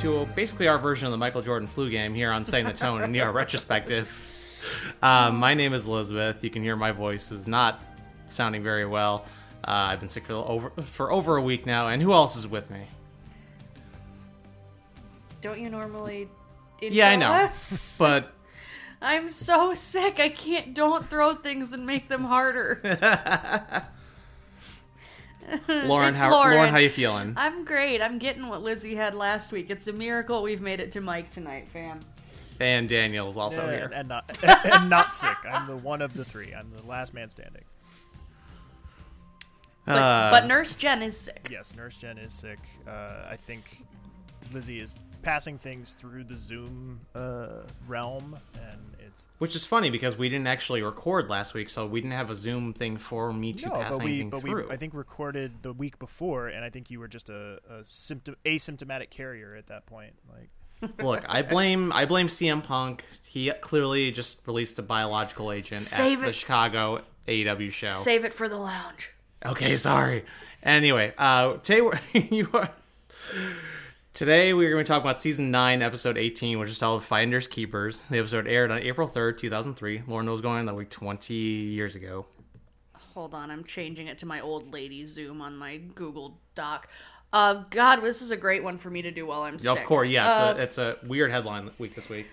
to basically our version of the Michael Jordan flu game here on Setting the Tone in our retrospective. Um, my name is Elizabeth. You can hear my voice is not sounding very well. Uh, I've been sick for over for over a week now, and who else is with me? Don't you normally? Yeah, I know, us? but I'm so sick. I can't. Don't throw things and make them harder. Lauren, how Lauren. Lauren, how you feeling? I'm great. I'm getting what Lizzie had last week. It's a miracle we've made it to Mike tonight, fam. And Daniel's also Yeah, here. and, and not and, and not sick. I'm the one of the three. I'm the last man standing. But, Uh, but Nurse Jen is sick. Yes, Nurse Jen is sick. Uh, I think Lizzie is passing things through the Zoom uh, realm, and it's Which is funny because we didn't actually record last week, so we didn't have a Zoom thing for me to no, pass but we anything but we through. I think recorded the week before, and I think you were just a, a symptom asymptomatic carrier at that point. Like Look, I blame I blame CM Punk. He clearly just released a biological agent Save at the. Chicago AEW show. Save it for the lounge. Okay, sorry. Anyway, uh, today we're, you are. Today we're going to talk about season nine, episode eighteen, which is titled "Finders Keepers." The episode aired on April third, two thousand three. Lauren knows going on that week twenty years ago. Hold on, I'm changing it to my old lady Zoom on my Google Doc. Uh, God, this is a great one for me to do while I'm Yeah, sick. of course, yeah, Uh, it's, a, it's a weird headline week this week.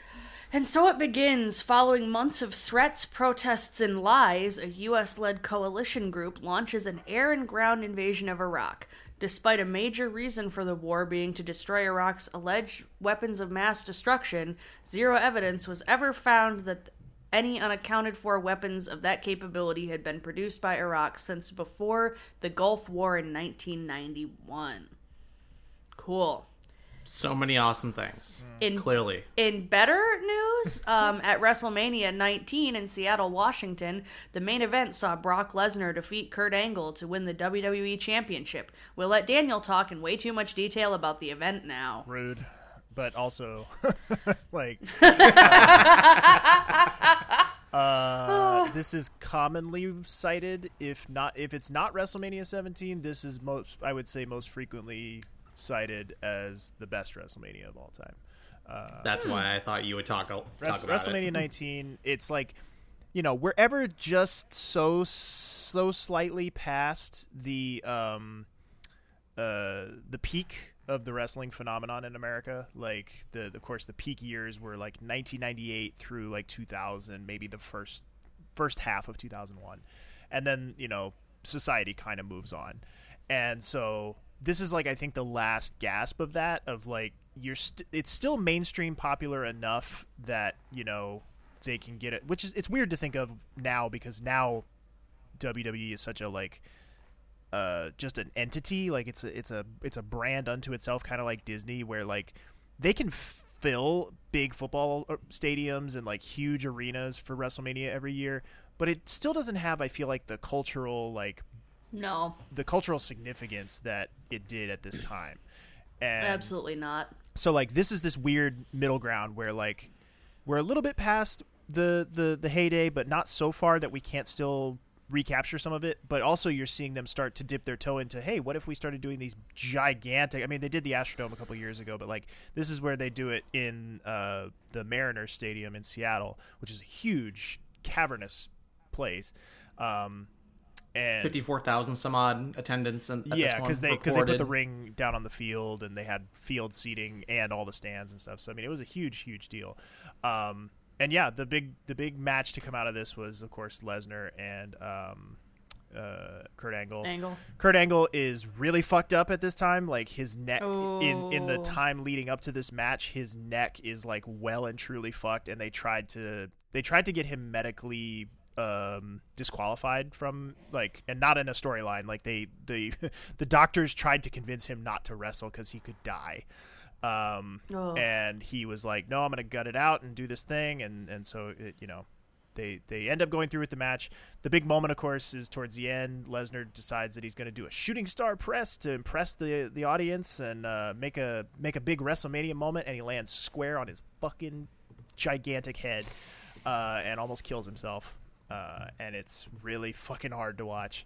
And so it begins. Following months of threats, protests, and lies, a U.S. led coalition group launches an air and ground invasion of Iraq. Despite a major reason for the war being to destroy Iraq's alleged weapons of mass destruction, zero evidence was ever found that any unaccounted for weapons of that capability had been produced by Iraq since before the Gulf War in 1991. Cool. So many awesome things. In Clearly, in better news, um, at WrestleMania 19 in Seattle, Washington, the main event saw Brock Lesnar defeat Kurt Angle to win the WWE Championship. We'll let Daniel talk in way too much detail about the event now. rude, but also like. Uh, this is commonly cited. If not, if it's not WrestleMania 17, this is most. I would say most frequently cited as the best WrestleMania of all time. that's why I thought you would talk, talk about WrestleMania it. 19. It's like, you know, we're ever just so so slightly past the um uh the peak of the wrestling phenomenon in America. Like the of course the peak years were like 1998 through like 2000, maybe the first first half of 2001. And then, you know, society kind of moves on. And so this is like I think the last gasp of that of like you're st- it's still mainstream popular enough that, you know, they can get it, which is it's weird to think of now because now WWE is such a like uh just an entity. Like it's a it's a it's a brand unto itself kind of like Disney where like they can fill big football uh, stadiums and like huge arenas for WrestleMania every year but it still doesn't have I feel like the cultural like No, the cultural significance that it did at this time. And absolutely not. so like this is this weird middle ground where like we're a little bit past the the the heyday but not so far that we can't still recapture some of it. But also you're seeing them start to dip their toe into hey what if we started doing these gigantic i mean they did the astrodome a couple years ago but like this is where they do it in uh, the mariners stadium in seattle which is a huge cavernous place. Um, and Fifty-four thousand some odd attendance, and yeah, because because they because they put the ring down on the field and they had field seating and all the stands and stuff. So I mean, it was a huge, huge deal. Um, and yeah, the big the big match to come out of this was of course Lesnar and um, uh, Kurt Angle. Angle. Kurt Angle is really fucked up at this time. Like his neck in in the Oh. time leading up to this match, his neck is like well and truly fucked. And they tried to they tried to get him medically um disqualified from like and not in a storyline like they the the doctors tried to convince him not to wrestle because he could die um Oh. and he was like no i'm gonna gut it out and do this thing and and so it, you know they they end up going through with the match. The big moment, of course, is towards the end. Lesnar decides that he's going to do a shooting star press to impress the the audience and uh, make a make a big WrestleMania moment, and he lands square on his fucking gigantic head uh, and almost kills himself. Uh, and it's really fucking hard to watch.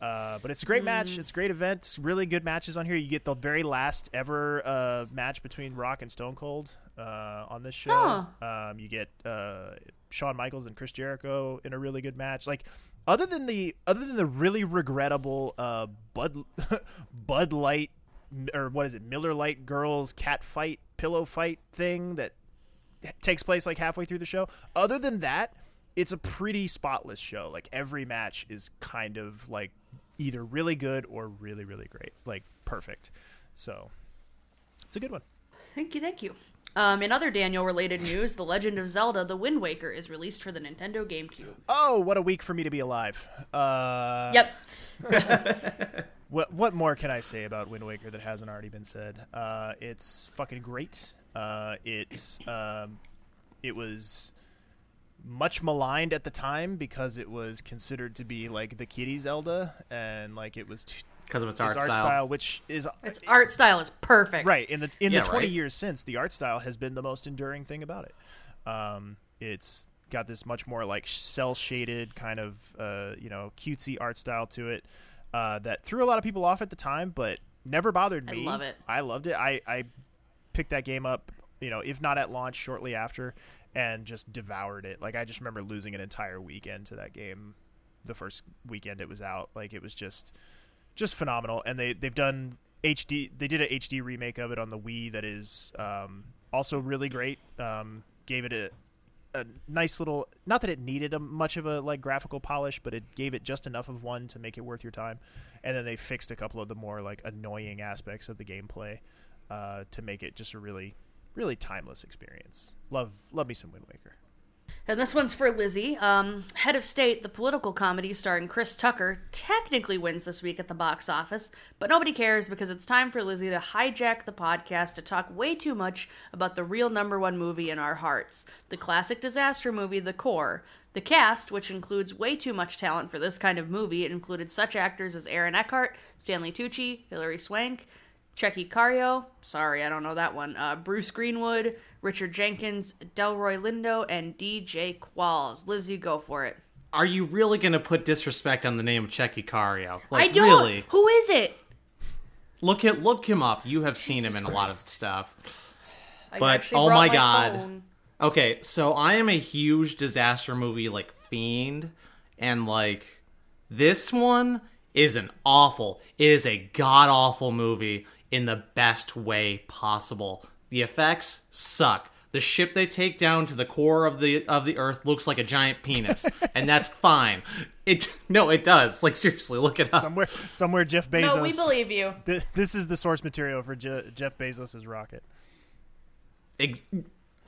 Uh, but it's a great Mm. match. It's a great event. It's really good matches on here. You get the very last ever uh, match between Rock and Stone Cold uh, on this show. Um, you get uh, Shawn Michaels and Chris Jericho in a really good match. Like other than the other than the really regrettable uh, Bud Bud Light or what is it Miller Light girls cat fight pillow fight thing that takes place like halfway through the show. Other than that, it's a pretty spotless show. Like every match is kind of like either really good or really really great, like perfect. So it's a good one. Thank you, thank you. Um, in other Daniel related news, The Legend of Zelda The Wind Waker is released for the Nintendo GameCube. Oh, what a week for me to be alive. Uh, Yep. What what more can I say about Wind Waker that hasn't already been said? Uh, it's fucking great. Uh, it's um, it was much maligned at the time because it was considered to be like the kiddie Zelda, and like it was t- because of its, its art, art style. style, which is Its art style is perfect. right in the in Yeah, the 20 right. years since the art style has been the most enduring thing about it um, it's got this much more like cell shaded kind of uh, you know cutesy art style to it uh, that threw a lot of people off at the time but never bothered me. I love it. i loved it i i picked that game up you know if not at launch shortly after and just devoured it like i just remember losing an entire weekend to that game the first weekend it was out like it was just just phenomenal. And they they've done HD. They did a HD remake of it on the Wii that is um, also really great. Um, gave it a a nice little. Not that it needed a much of a like graphical polish, but it gave it just enough of one to make it worth your time. And then they fixed a couple of the more like annoying aspects of the gameplay uh, to make it just a really really timeless experience. Love love me some Wind Waker. And this one's for Lizzie. Um, Head of State, the political comedy starring Chris Tucker, technically wins this week at the box office, but nobody cares because it's time for Lizzie to hijack the podcast to talk way too much about the real number one movie in our hearts the classic disaster movie, The Core. The cast, which includes way too much talent for this kind of movie, included such actors as Aaron Eckhart, Stanley Tucci, Hilary Swank, Tchéky Karyo, sorry, I don't know that one. Uh, Bruce Greenwood, Richard Jenkins, Delroy Lindo, and DJ Qualls. Lizzie, go for it. Are you really going to put disrespect on the name of Tchéky Karyo? Like, I don't. Really? Who is it? Look at look him up. You have seen him Jesus in a lot of stuff. I But, oh brought my God. phone. Okay, so I am a huge disaster movie like fiend, and like this one is an awful. It is a god awful movie in the best way possible. The effects suck. The ship they take down to the core of the of the Earth looks like a giant penis, and that's fine. It no, it does. Like seriously, look it up. Somewhere somewhere Jeff Bezos. No, we believe you. Th- this is the source material for Je- Jeff Bezos's rocket. Ex-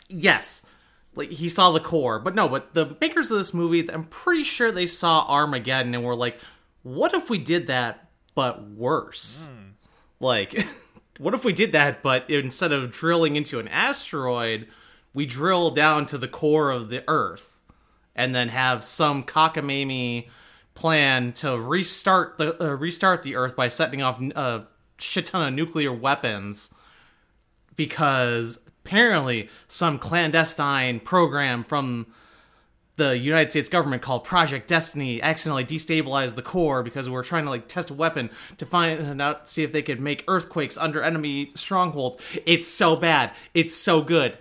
yes like he saw the core but no but the makers of this movie i'm pretty sure they saw armageddon and were like what if we did that but worse hmm. Like what if we did that but instead of drilling into an asteroid we drill down to the core of the earth and then have some cockamamie plan to restart the uh, restart the earth by setting off a shit ton of nuclear weapons because apparently some clandestine program from the United States government called Project DESTINI accidentally destabilized the core because we were trying to like test a weapon to find out see if they could make earthquakes under enemy strongholds. It's so bad. It's so good.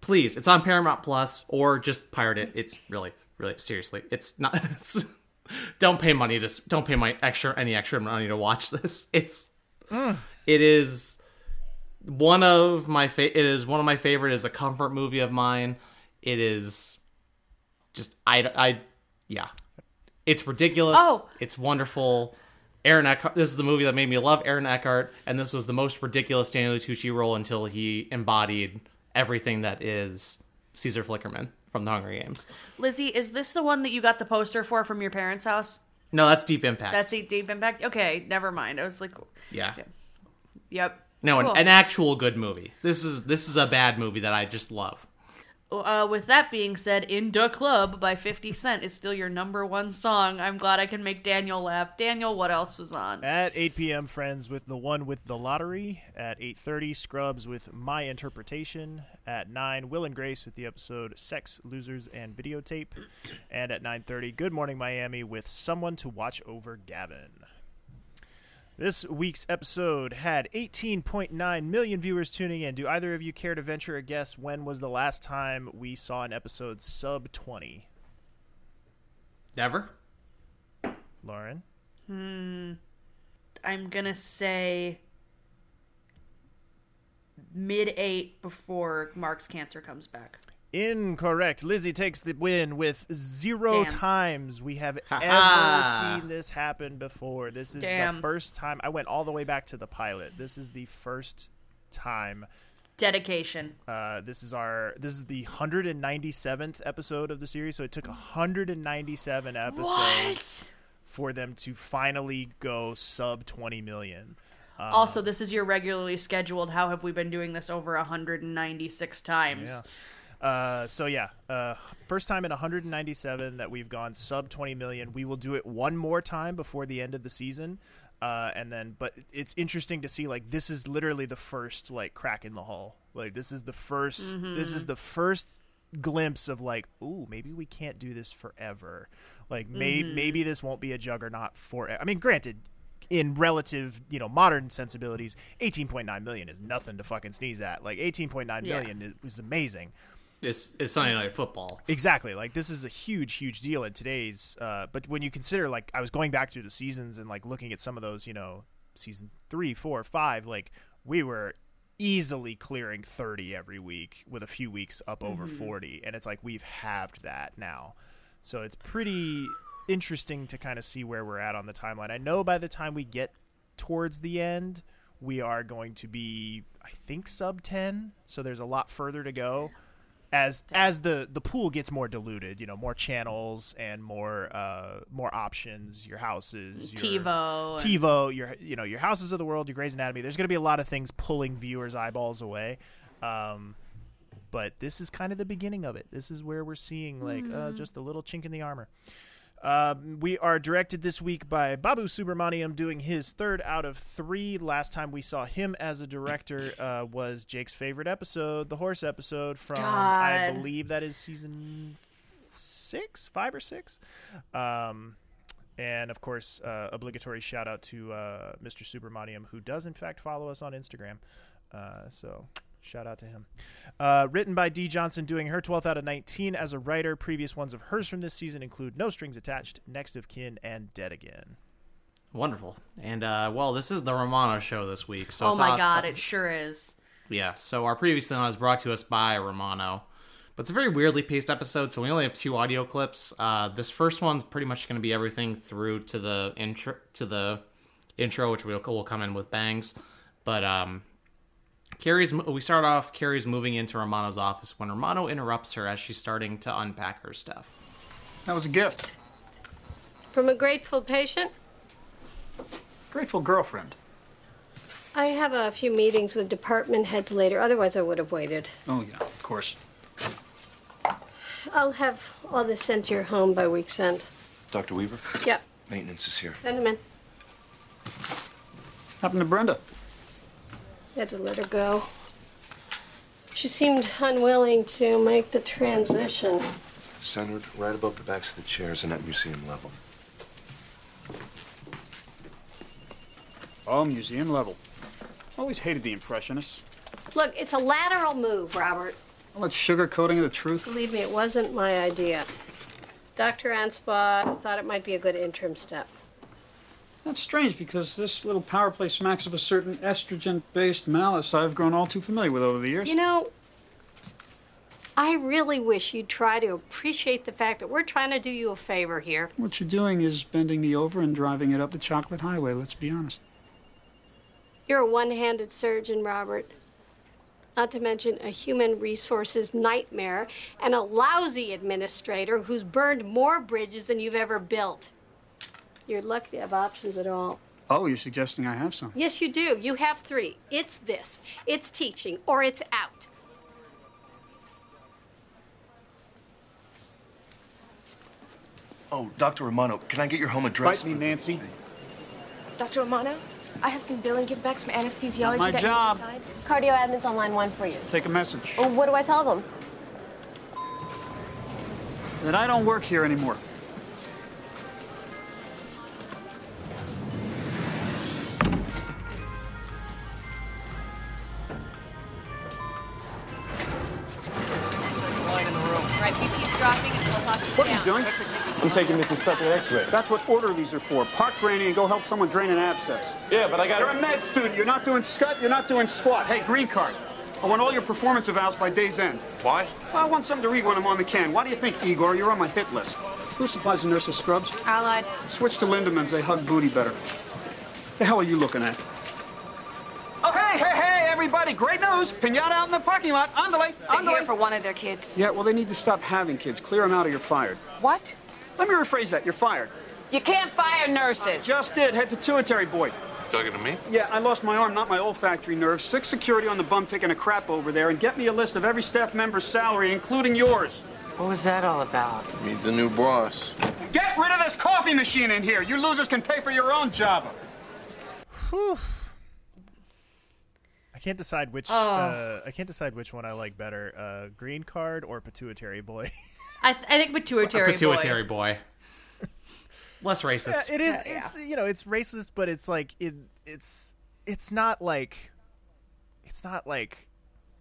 Please, it's on Paramount Plus or just pirate it. It's really, really seriously. It's not. It's, don't pay money to don't pay my extra any extra money to watch this. It's mm. it is one of my fa- it is one of my favorite is a comfort movie of mine it is just i i yeah it's ridiculous Oh. it's wonderful aaron eckhart this is the movie that made me love aaron eckhart and this was the most ridiculous stanley tucci role until he embodied everything that is caesar flickerman from the hunger games Lizzie, is this the one that you got the poster for from your parents' house? no that's deep impact That's a deep impact. Okay, never mind. I was like, yeah yep. no Cool. an, an actual good movie this is this is a bad movie that i just love Uh, with that being said, "In the Club" by Fifty Cent is still your number one song. I'm glad I can make Daniel laugh. Daniel, what else was on? At 8 p.m., Friends with the one with the lottery. At 8:30, Scrubs with My Interpretation. At 9, Will and Grace with the episode Sex, Losers, and Videotape. And at 9:30, Good Morning Miami with Someone to Watch Over Gavin. This week's episode had 18.9 million viewers tuning in. Do either of you care to venture a guess when was the last time we saw an episode sub 20? Never. Lauren? Hmm. I'm gonna say mid eight before Mark's cancer comes back. Incorrect. Lizzie takes the win with zero Damn. times we have ever seen this happen before. This is Damn. the first time. I went all the way back to the pilot. This is the first time. Dedication. Uh, this is our. This is the 197th episode of the series. So it took 197 episodes for them to finally go sub 20 million. also, this is your regularly scheduled. How have we been doing this over 196 times? Yeah. Uh, so yeah, uh, first time in 197 that we've gone sub 20 million. We will do it one more time before the end of the season, uh, and then. But it's interesting to see like this is literally the first like crack in the hull. Like this is the 1st This is the first glimpse of like, ooh, maybe we can't do this forever. Like may- maybe this won't be a juggernaut for. I mean, granted. In relative, you know, modern sensibilities, 18.9 million is nothing to fucking sneeze at. Like 18.9 million Yeah. is, is amazing. It's it's Sunday Night Football. Exactly. Like this is a huge, huge deal in today's. Uh, but when you consider, like, I was going back through the seasons and like looking at some of those, you know, season three, four, five, like we were easily clearing 30 every week with a few weeks up over 40 and it's like we've halved that now so it's pretty interesting to kind of see where we're at on the timeline i know by the time we get towards the end we are going to be i think sub 10 so there's a lot further to go as as the the pool gets more diluted you know more channels and more uh more options your houses your TiVo. and- TiVo, your you know your houses of the world, your Grey's Anatomy. There's going to be a lot of things pulling viewers' eyeballs away, um, but this is kind of the beginning of it. This is where we're seeing like uh, just a little chink in the armor. Um, we are directed this week by Babu Subramaniam, doing his third out of three. Last time we saw him as a director uh, was Jake's favorite episode, the horse episode from I believe that is season six, five or six. Um, and of course, uh, obligatory shout out to uh, Mr. Subramaniam, who does in fact follow us on Instagram. Uh, so shout out to him. Uh, written by Dee Johnson, doing her 12th out of 19 as a writer. Previous ones of hers from this season include No Strings Attached, Next of Kin, and Dead Again. Wonderful. And uh, well, this is the Romano show this week. So oh it's my on- god, it sure is. Yeah, so our previous one was brought to us by Romano. But it's a very weirdly paced episode, so we only have two audio clips. Uh, this first one's pretty much going to be everything through to the intro, to the intro, which will will come in with bangs. But um, Carrie's we start off. Carrie's moving into Romano's office when Romano interrupts her as she's starting to unpack her stuff. That was a gift. From a grateful patient? Grateful girlfriend. I have a few meetings with department heads later, otherwise, I would have waited. Oh, yeah, of course. I'll have all this sent to your home by week's end. Dr. Weaver, Yep, maintenance is here. send him in. Happened to Brenda. Had to let her go. She seemed unwilling to make the transition. Centered right above the backs of the chairs and at museum level. Oh, museum level. Always hated the Impressionists. Look, it's a lateral move, Robert. All that sugarcoating of the truth. Believe me, it wasn't my idea. Dr. Anspaugh thought it might be a good interim step. That's strange because this little power play smacks of a certain estrogen based malice I've grown all too familiar with over the years. You know, I really wish you'd try to appreciate the fact that we're trying to do you a favor here. what you're doing is bending me over and driving it up the chocolate highway, let's be honest. You're a one handed surgeon, Robert. Not to mention a human resources nightmare and a lousy administrator who's burned more bridges than you've ever built. You're lucky to have options at all. Oh, you're suggesting I have some. Yes, you do. You have three. It's this, it's teaching, or it's out. Oh, Dr. Romano, can I get your home address? Bite me, Nancy. Dr. Romano, I have some billing givebacks from anesthesiology Not My that job. you can decide. Cardio admin's on line one for you. Take a message. Well, what do I tell them? That I don't work here anymore. I'm taking Mrs. Tucker an x-ray. That's what orderlies are for. Park training and go help someone drain an abscess. Yeah, but I got You're a med student. You're not doing scut. You're not doing squat. Hey, green card. I want all your performance evals by day's end. Why? Well, I want something to read when I'm on the can. Why do you think, Igor? You're on my hit list. Who supplies the nurse's scrubs? Allied. Switch to Lindemans. They hug booty better. The hell are you looking at? Oh, hey, hey, hey, everybody. Great news. Pinata out in the parking lot. Andale, They're here andale. for one of their kids. Yeah, well, they need to stop having kids. Clear them out or you're fired. What? Let me rephrase that. You're fired. You can't fire nurses. Just did. Hey, pituitary boy. Talking to me? Yeah, I lost my arm, not my olfactory nerve. Six security on the bum taking a crap over there, and get me a list of every staff member's salary, including yours. What was that all about? Meet the new boss. Get rid of this coffee machine in here. You losers can pay for your own Java. Whew. I can't decide which. Uh, I can't decide which one I like better: uh, green card or pituitary boy. I, th- I think pituitary, a pituitary boy. boy. Less racist. Yeah, it is. Yeah, yeah. It's you know, it's racist, but it's like it. It's it's not like it's not like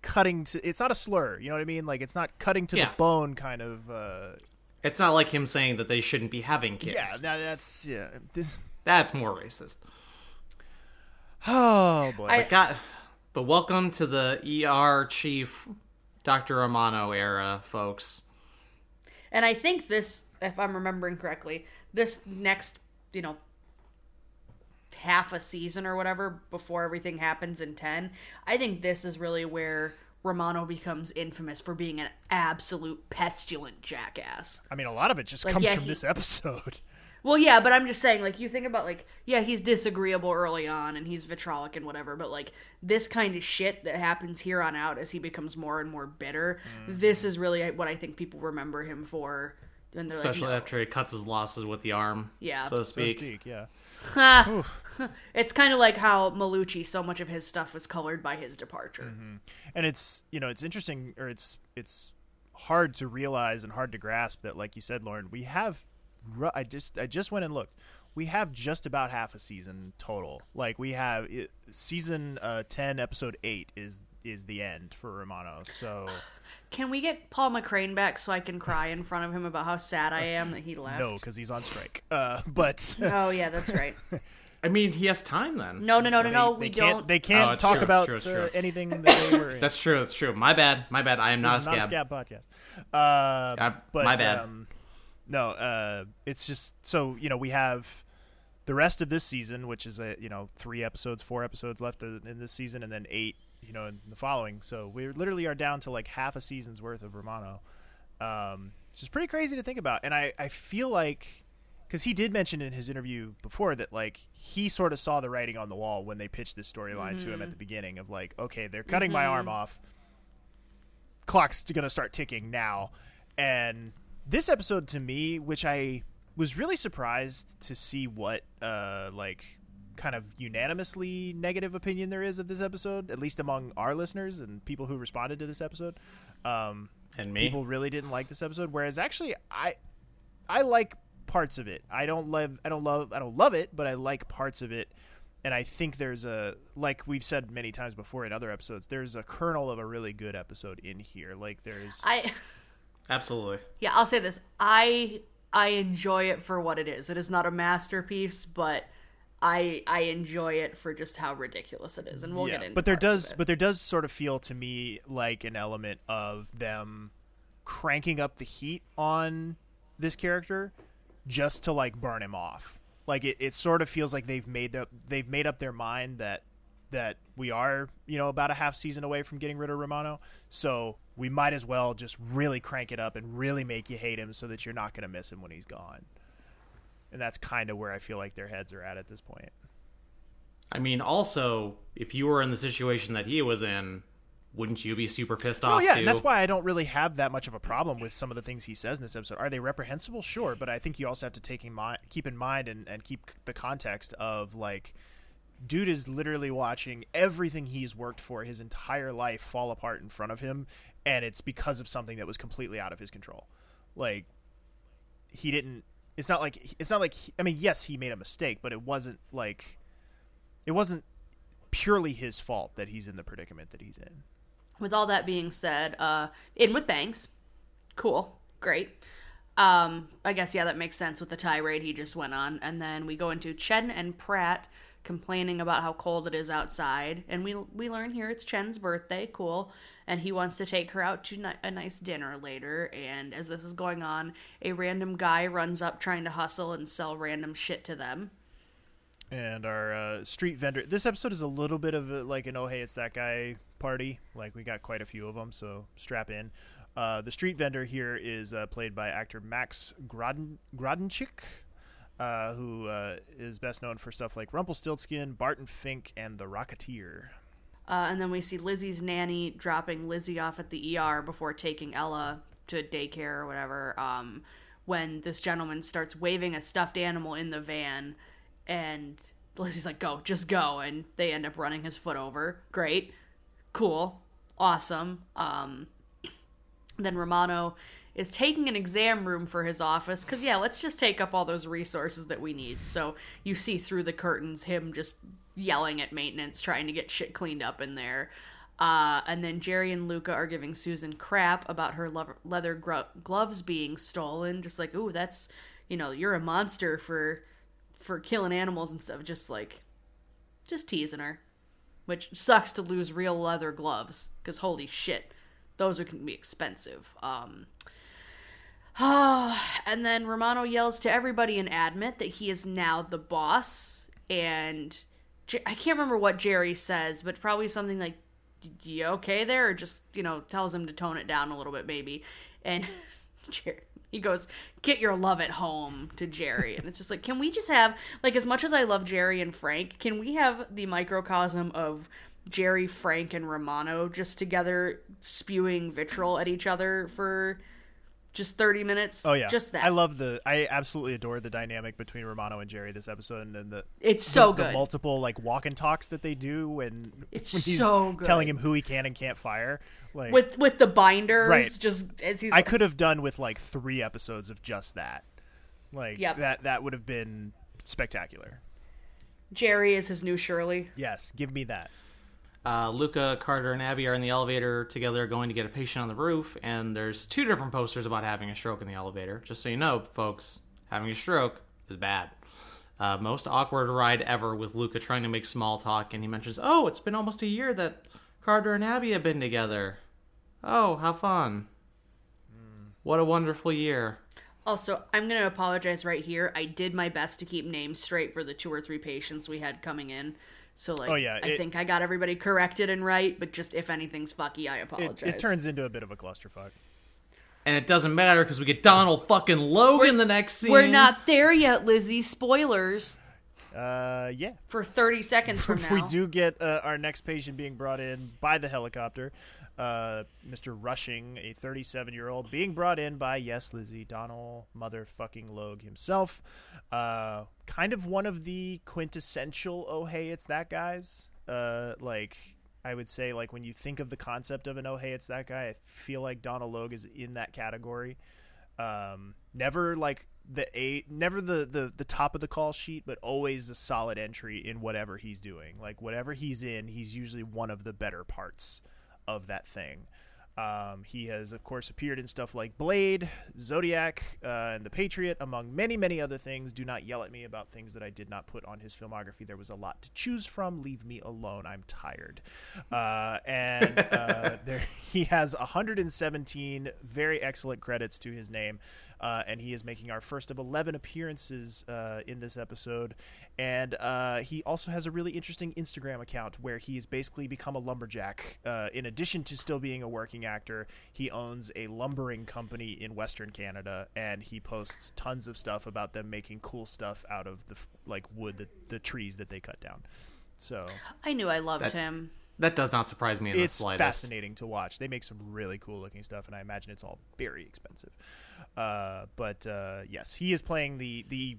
cutting to. It's not a slur. You know what I mean? Like it's not cutting to Yeah. the bone kind of. Uh, It's not like him saying that they shouldn't be having kids. yeah, that, that's yeah. This. That's more racist. Oh boy. I- But God, but welcome to the ER chief, Dr. Romano era, folks. And I think this, if I'm remembering correctly, this next, you know, half a season or whatever before everything happens in 10, I think this is really where Romano becomes infamous for being an absolute pestilent jackass. I mean, a lot of it just Like, comes yeah, from he- this episode. Well, yeah, but I'm just saying, like, you think about, like, yeah, he's disagreeable early on and he's vitrolic and whatever, but, like, this kind of shit that happens here on out as he becomes more and more bitter, Mm-hmm. this is really what I think people remember him for. And Especially like, no. after he cuts his losses with the arm, Yeah. so to So speak. speak, yeah. It's kind of like how Malucci, so much of his stuff was colored by his departure. and it's you know it's interesting or it's it's hard to realize and hard to grasp that like you said lauren we have ru- i just i just went and looked we have just about half a season total like we have it, season uh 10 episode 8 is is the end for romano so Can we get Paul McCrane back so I can cry in front of him about how sad I am that he left? no because he's on strike uh but Oh yeah, that's right. I mean, he has time then. No, no, no, no, no. they, we they can't don't. they can't Oh, talk true, about true, it's uh, anything that they were in. That's true. That's true. My bad. My bad. I am not This a is scab. not a scab podcast. Uh, Uh, but my bad. Um, no, uh, it's just so you know we have the rest of this season, which is a you know three episodes, four episodes left in this season, and then eight you know in the following. So we literally are down to like half a season's worth of Romano, um, which is pretty crazy to think about. And I I feel like because he did mention in his interview before that like he sort of saw the writing on the wall when they pitched this storyline to him at the beginning of like okay they're cutting my arm off clock's gonna start ticking now and this episode to me which i was really surprised to see what uh like kind of unanimously negative opinion there is of this episode at least among our listeners and people who responded to this episode. Um And me. people really didn't like this episode whereas actually i i like parts of it. I don't love i don't love i don't love it but i like parts of it. And i think there's a like we've said many times before in other episodes there's a kernel of a really good episode in here. Like there's I Absolutely. yeah, I'll say this. I I enjoy it for what it is. It is not a masterpiece, but I I enjoy it for just how ridiculous it is, and we'll get into. It. But there does but there does sort of feel to me like an element of them cranking up the heat on this character just to like burn him off like it, it sort of feels like they've made their, they've made up their mind that that we are you know about a half season away from getting rid of romano so we might as well just really crank it up and really make you hate him so that you're not going to miss him when he's gone and that's kind of where i feel like their heads are at at this point I mean, also, if you were in the situation that he was in, wouldn't you be super pissed off Oh yeah, that's why I don't really have that much of a problem with some of the things he says in this episode. Are they reprehensible? Sure, but I think you also have to take in mind, keep in mind, and, and keep the context of like, dude is literally watching everything he's worked for his entire life fall apart in front of him, and it's because of something that was completely out of his control. Like, he didn't. It's not like it's not like he, I mean, yes, he made a mistake, but it wasn't like it wasn't purely his fault that he's in the predicament that he's in. With all that being said, uh, in with bangs, cool, great. Um, I guess yeah, that makes sense with the tirade he just went on. And then we go into Chen and Pratt complaining about how cold it is outside, and we we learn here it's Chen's birthday, cool, and he wants to take her out to ni- a nice dinner later. And as this is going on, a random guy runs up trying to hustle and sell random shit to them. and our uh, street vendor. This episode is a little bit of a, like an oh hey it's that guy party. Like we got quite a few of them, so strap in. Uh, the street vendor here is uh, played by actor Max Groden- Grodenchik, uh, who uh, is best known for stuff like Rumpelstiltskin, Barton Fink, and The Rocketeer. Uh, and then we see Lizzie's nanny dropping Lizzie off at the ER before taking Ella to daycare or whatever. Um, when this gentleman starts waving a stuffed animal in the van, and Lizzie's like, "Go, just go," and they end up running his foot over. Great, cool, awesome. Um, then Romano is taking an exam room for his office because yeah let's just take up all those resources that we need. So you see through the curtains him just yelling at maintenance trying to get shit cleaned up in there. Uh, and then jerry and Luka are giving susan crap about her leather, leather gro- gloves being stolen just like ooh that's you know you're a monster for for killing animals and stuff just like just teasing her which sucks to lose real leather gloves because holy shit those are can be expensive. Um and then Romano yells to everybody in Admit that he is now the boss. And I can't remember what Jerry says, but probably something like, You okay there? Or just, you know, tells him to tone it down a little bit, maybe. And Jerry. He goes, get your love at home to Jerry. And it's just like, can we just have, like, as much as I love Jerry and Frank, can we have the microcosm of Jerry, Frank, and Romano just together spewing vitriol at each other for just 30 minutes. Oh yeah, Just that. I love the. I absolutely adore the dynamic between Romano and Jerry this episode, and then the It's so the, good. multiple like walk and talks that they do when It's when he's so good. telling him who he can and can't fire. Like with with the binders Right. just as he's I could have done with like three episodes of just that. Like Yep. that that would have been spectacular. Jerry is his new Shirley. Yes, give me that. Uh, Luka, Carter, and Abby are in the elevator together going to get a patient on the roof, and there's two different posters about having a stroke in the elevator. Just so you know, folks, having a stroke is bad. Uh, most awkward ride ever with Luka trying to make small talk, and he mentions, "Oh, it's been almost a year that Carter and Abby have been together. Oh, how fun! What a wonderful year." Also, I'm going to apologize right here. I did my best to keep names straight for the two or three patients we had coming in. So like Oh, yeah, I it- think I got everybody corrected and right, but just if anything's fucky, I apologize. it turns into a bit of a clusterfuck. And it doesn't matter because we get Donald fucking Logue the next scene. We're not there yet, Lizzie. Spoilers Uh, yeah. for 30 seconds from now. we do get uh, our next patient being brought in by the helicopter. Uh, Mr. Rushing, a 37 year old, being brought in by, yes, Lizzie, Donald motherfucking Logue himself. Uh, kind of one of the quintessential, oh, hey, it's that guys. Uh, like, I would say, like, when you think of the concept of an oh, hey, it's that guy, I feel like Donald Logue is in that category. Um, never like the a never the, the the top of the call sheet, but always a solid entry in whatever he's doing. Like whatever he's in, he's usually one of the better parts of that thing. Um, he has, of course, appeared in stuff like Blade, Zodiac, uh, and The Patriot, among many, many other things. Do not yell at me about things that I did not put on his filmography. There was a lot to choose from. Leave me alone. I'm tired. Uh, and uh, there, he has 117 very excellent credits to his name. Uh, and he is making our first of 11 appearances uh, in this episode. And uh, he also has a really interesting Instagram account where he's basically become a lumberjack. Uh, in addition to still being a working actor, he owns a lumbering company in Western Canada, and he posts tons of stuff about them making cool stuff out of the like wood, that, the trees that they cut down. So I knew I loved That- him. That does not surprise me in the it's fascinating to watch. They make some really cool looking stuff, and I imagine it's all very expensive. Uh, but uh, yes, he is playing the the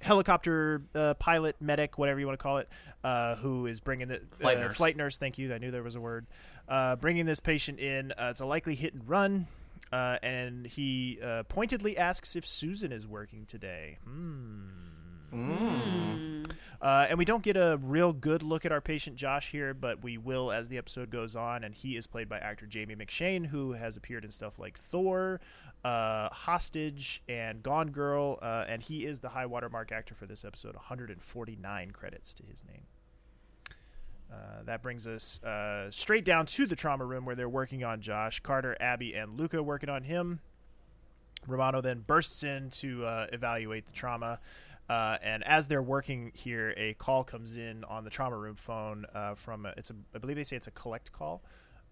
helicopter uh, pilot, medic, whatever you want to call it, uh, who is bringing the Flight uh, nurse. Flight nurse. Thank you. I knew there was a word. Uh, bringing this patient in. Uh, it's a likely hit and run. Uh, and he uh, pointedly asks if Susan is working today. Hmm. Uh, and we don't get a real good look at our patient Josh here, but we will as the episode goes on. And he is played by actor Jamie McShane, who has appeared in stuff like Thor, uh, Hostage, and Gone Girl. Uh, and he is the high watermark actor for this episode 149 credits to his name. Uh, that brings us uh, straight down to the trauma room where they're working on Josh, Carter, Abby, and Luka working on him. Romano then bursts in to uh, evaluate the trauma. Uh, and as they're working here, a call comes in on the trauma room phone uh, from a, it's a I believe they say it's a collect call.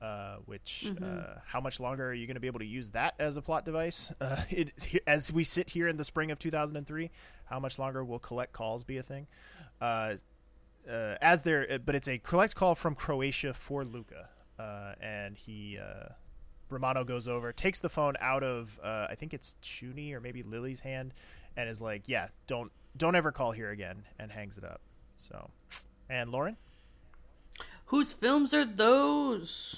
Uh, which uh, how much longer are you going to be able to use that as a plot device? Uh, it, as we sit here in the spring of 2003, how much longer will collect calls be a thing? Uh, uh, as there, but it's a collect call from Croatia for Luka, uh, and he uh, Romano goes over, takes the phone out of uh, I think it's Chuny or maybe Lily's hand, and is like, "Yeah, don't don't ever call here again," and hangs it up. So, and Lauren, Whose films are those?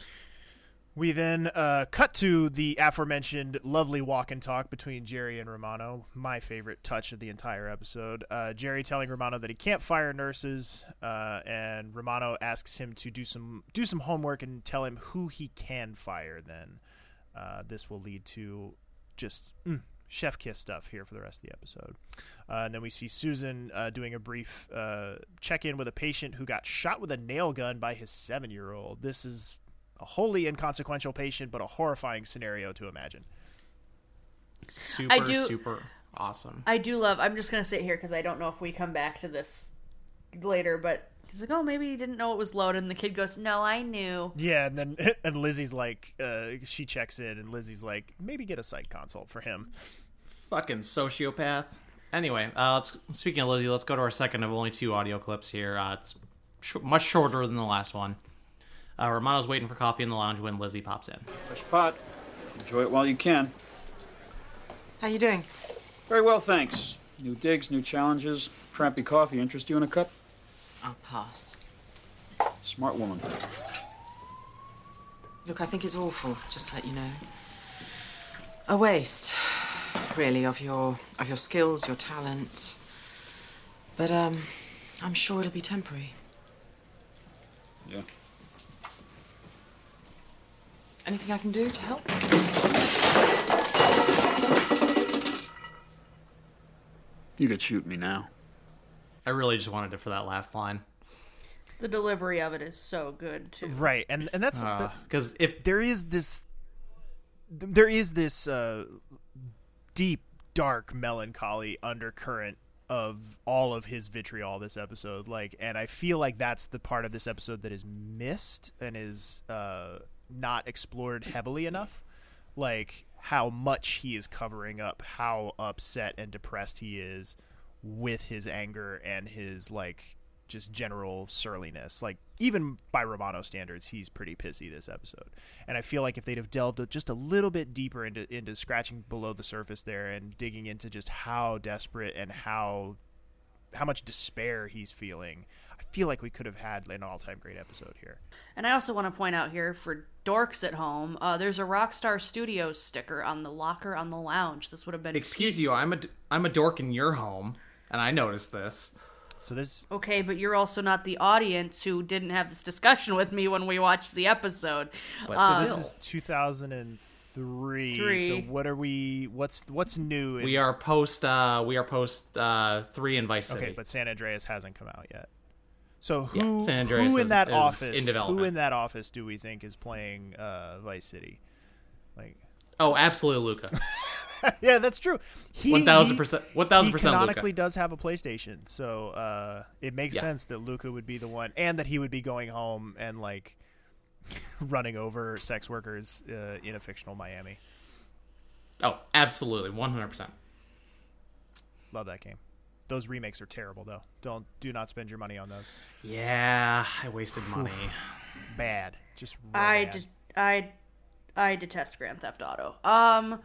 we then uh, cut to the aforementioned lovely walk and talk between Jerry and Romano. My favorite touch of the entire episode. Uh, Jerry telling Romano that he can't fire nurses, uh, and Romano asks him to do some do some homework and tell him who he can fire. Then uh, this will lead to just mm, chef kiss stuff here for the rest of the episode. Uh, and then we see Susan uh, doing a brief uh, check in with a patient who got shot with a nail gun by his seven year old. This is a wholly inconsequential patient, but a horrifying scenario to imagine. Super, I do- super awesome. I do love. I'm just gonna sit here because I don't know if we come back to this later, but he's like, "Oh, maybe he didn't know it was loaded." And the kid goes, "No, I knew." Yeah, and then and Lizzie's like, uh, she checks in, and Lizzie's like, maybe get a psych consult for him. Fucking sociopath. Anyway, uh, let's speaking of Lizzie, let's go to our second of only two audio clips here. Uh, it's sh- much shorter than the last one. Uh, Romano's waiting for coffee in the lounge when Lizzie pops in. Fresh pot. Enjoy it while you can. How you doing? Very well, thanks. New digs, new challenges. Trampy coffee. Interest you in a cup? I'll pass. Smart woman. Look, I think it's awful, just to let you know. A waste, really, of your of your skills, your talent. But um I'm sure it'll be temporary. Yeah. Anything I can do to help? You could shoot me now. I really just wanted it for that last line. The delivery of it is so good too. Right, and and that's the- Because if there is this there is this uh, deep dark melancholy undercurrent of all of his vitriol this episode like and i feel like that's the part of this episode that is missed and is uh, not explored heavily enough like how much he is covering up how upset and depressed he is with his anger and his like just general surliness. Like even by Romano standards, he's pretty pissy this episode. And I feel like if they'd have delved just a little bit deeper into into scratching below the surface there and digging into just how desperate and how how much despair he's feeling, I feel like we could have had an all-time great episode here. And I also want to point out here for dorks at home, uh, there's a Rockstar Studios sticker on the locker on the lounge. This would have been excuse you, I'm a I'm a dork in your home, and I noticed this. So this Okay, but you're also not the audience who didn't have this discussion with me when we watched the episode. But Uh, so this is 2003. Three. So what are we what's what's new in, We are post uh we are post uh three in Vice City. Okay, but San Andreas hasn't come out yet. So Yeah, who, San Andreas who in is- that is office in development. who in that office do we think is playing uh, Vice City? Like oh, absolutely, Luka. yeah, that's true. He 1000%, 1000% He Luka. does have a PlayStation, so uh, it makes Yeah. sense that Luka would be the one, and that he would be going home and like running over sex workers uh, in a fictional Miami. oh, absolutely, one hundred percent. Love that game. Those remakes are terrible, though. Don't do not spend your money on those. Yeah, I wasted money. Bad, just real I bad. de- I I detest Grand Theft Auto. Um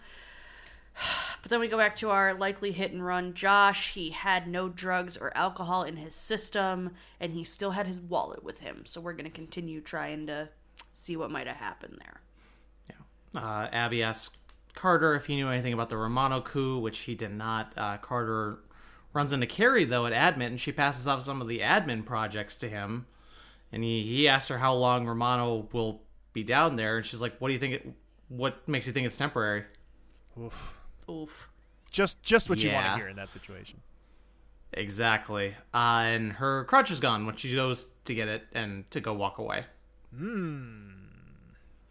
but then we go back to our likely hit and run. Josh, he had no drugs or alcohol in his system and he still had his wallet with him. So we're going to continue trying to see what might have happened there. Uh, Abby asks Carter if he knew anything about the Romano coup, which he did not. Uh, Carter runs into Kerry though at admin, and she passes off some of the admin projects to him. And he he asks her how long Romano will be down there, and she's like, "What do you think? It, what makes you think it's temporary?" Oof. Oof. Just just what you want to hear in that situation. Exactly. Uh, and her crutch is gone when she goes to get it and to go walk away. Hmm.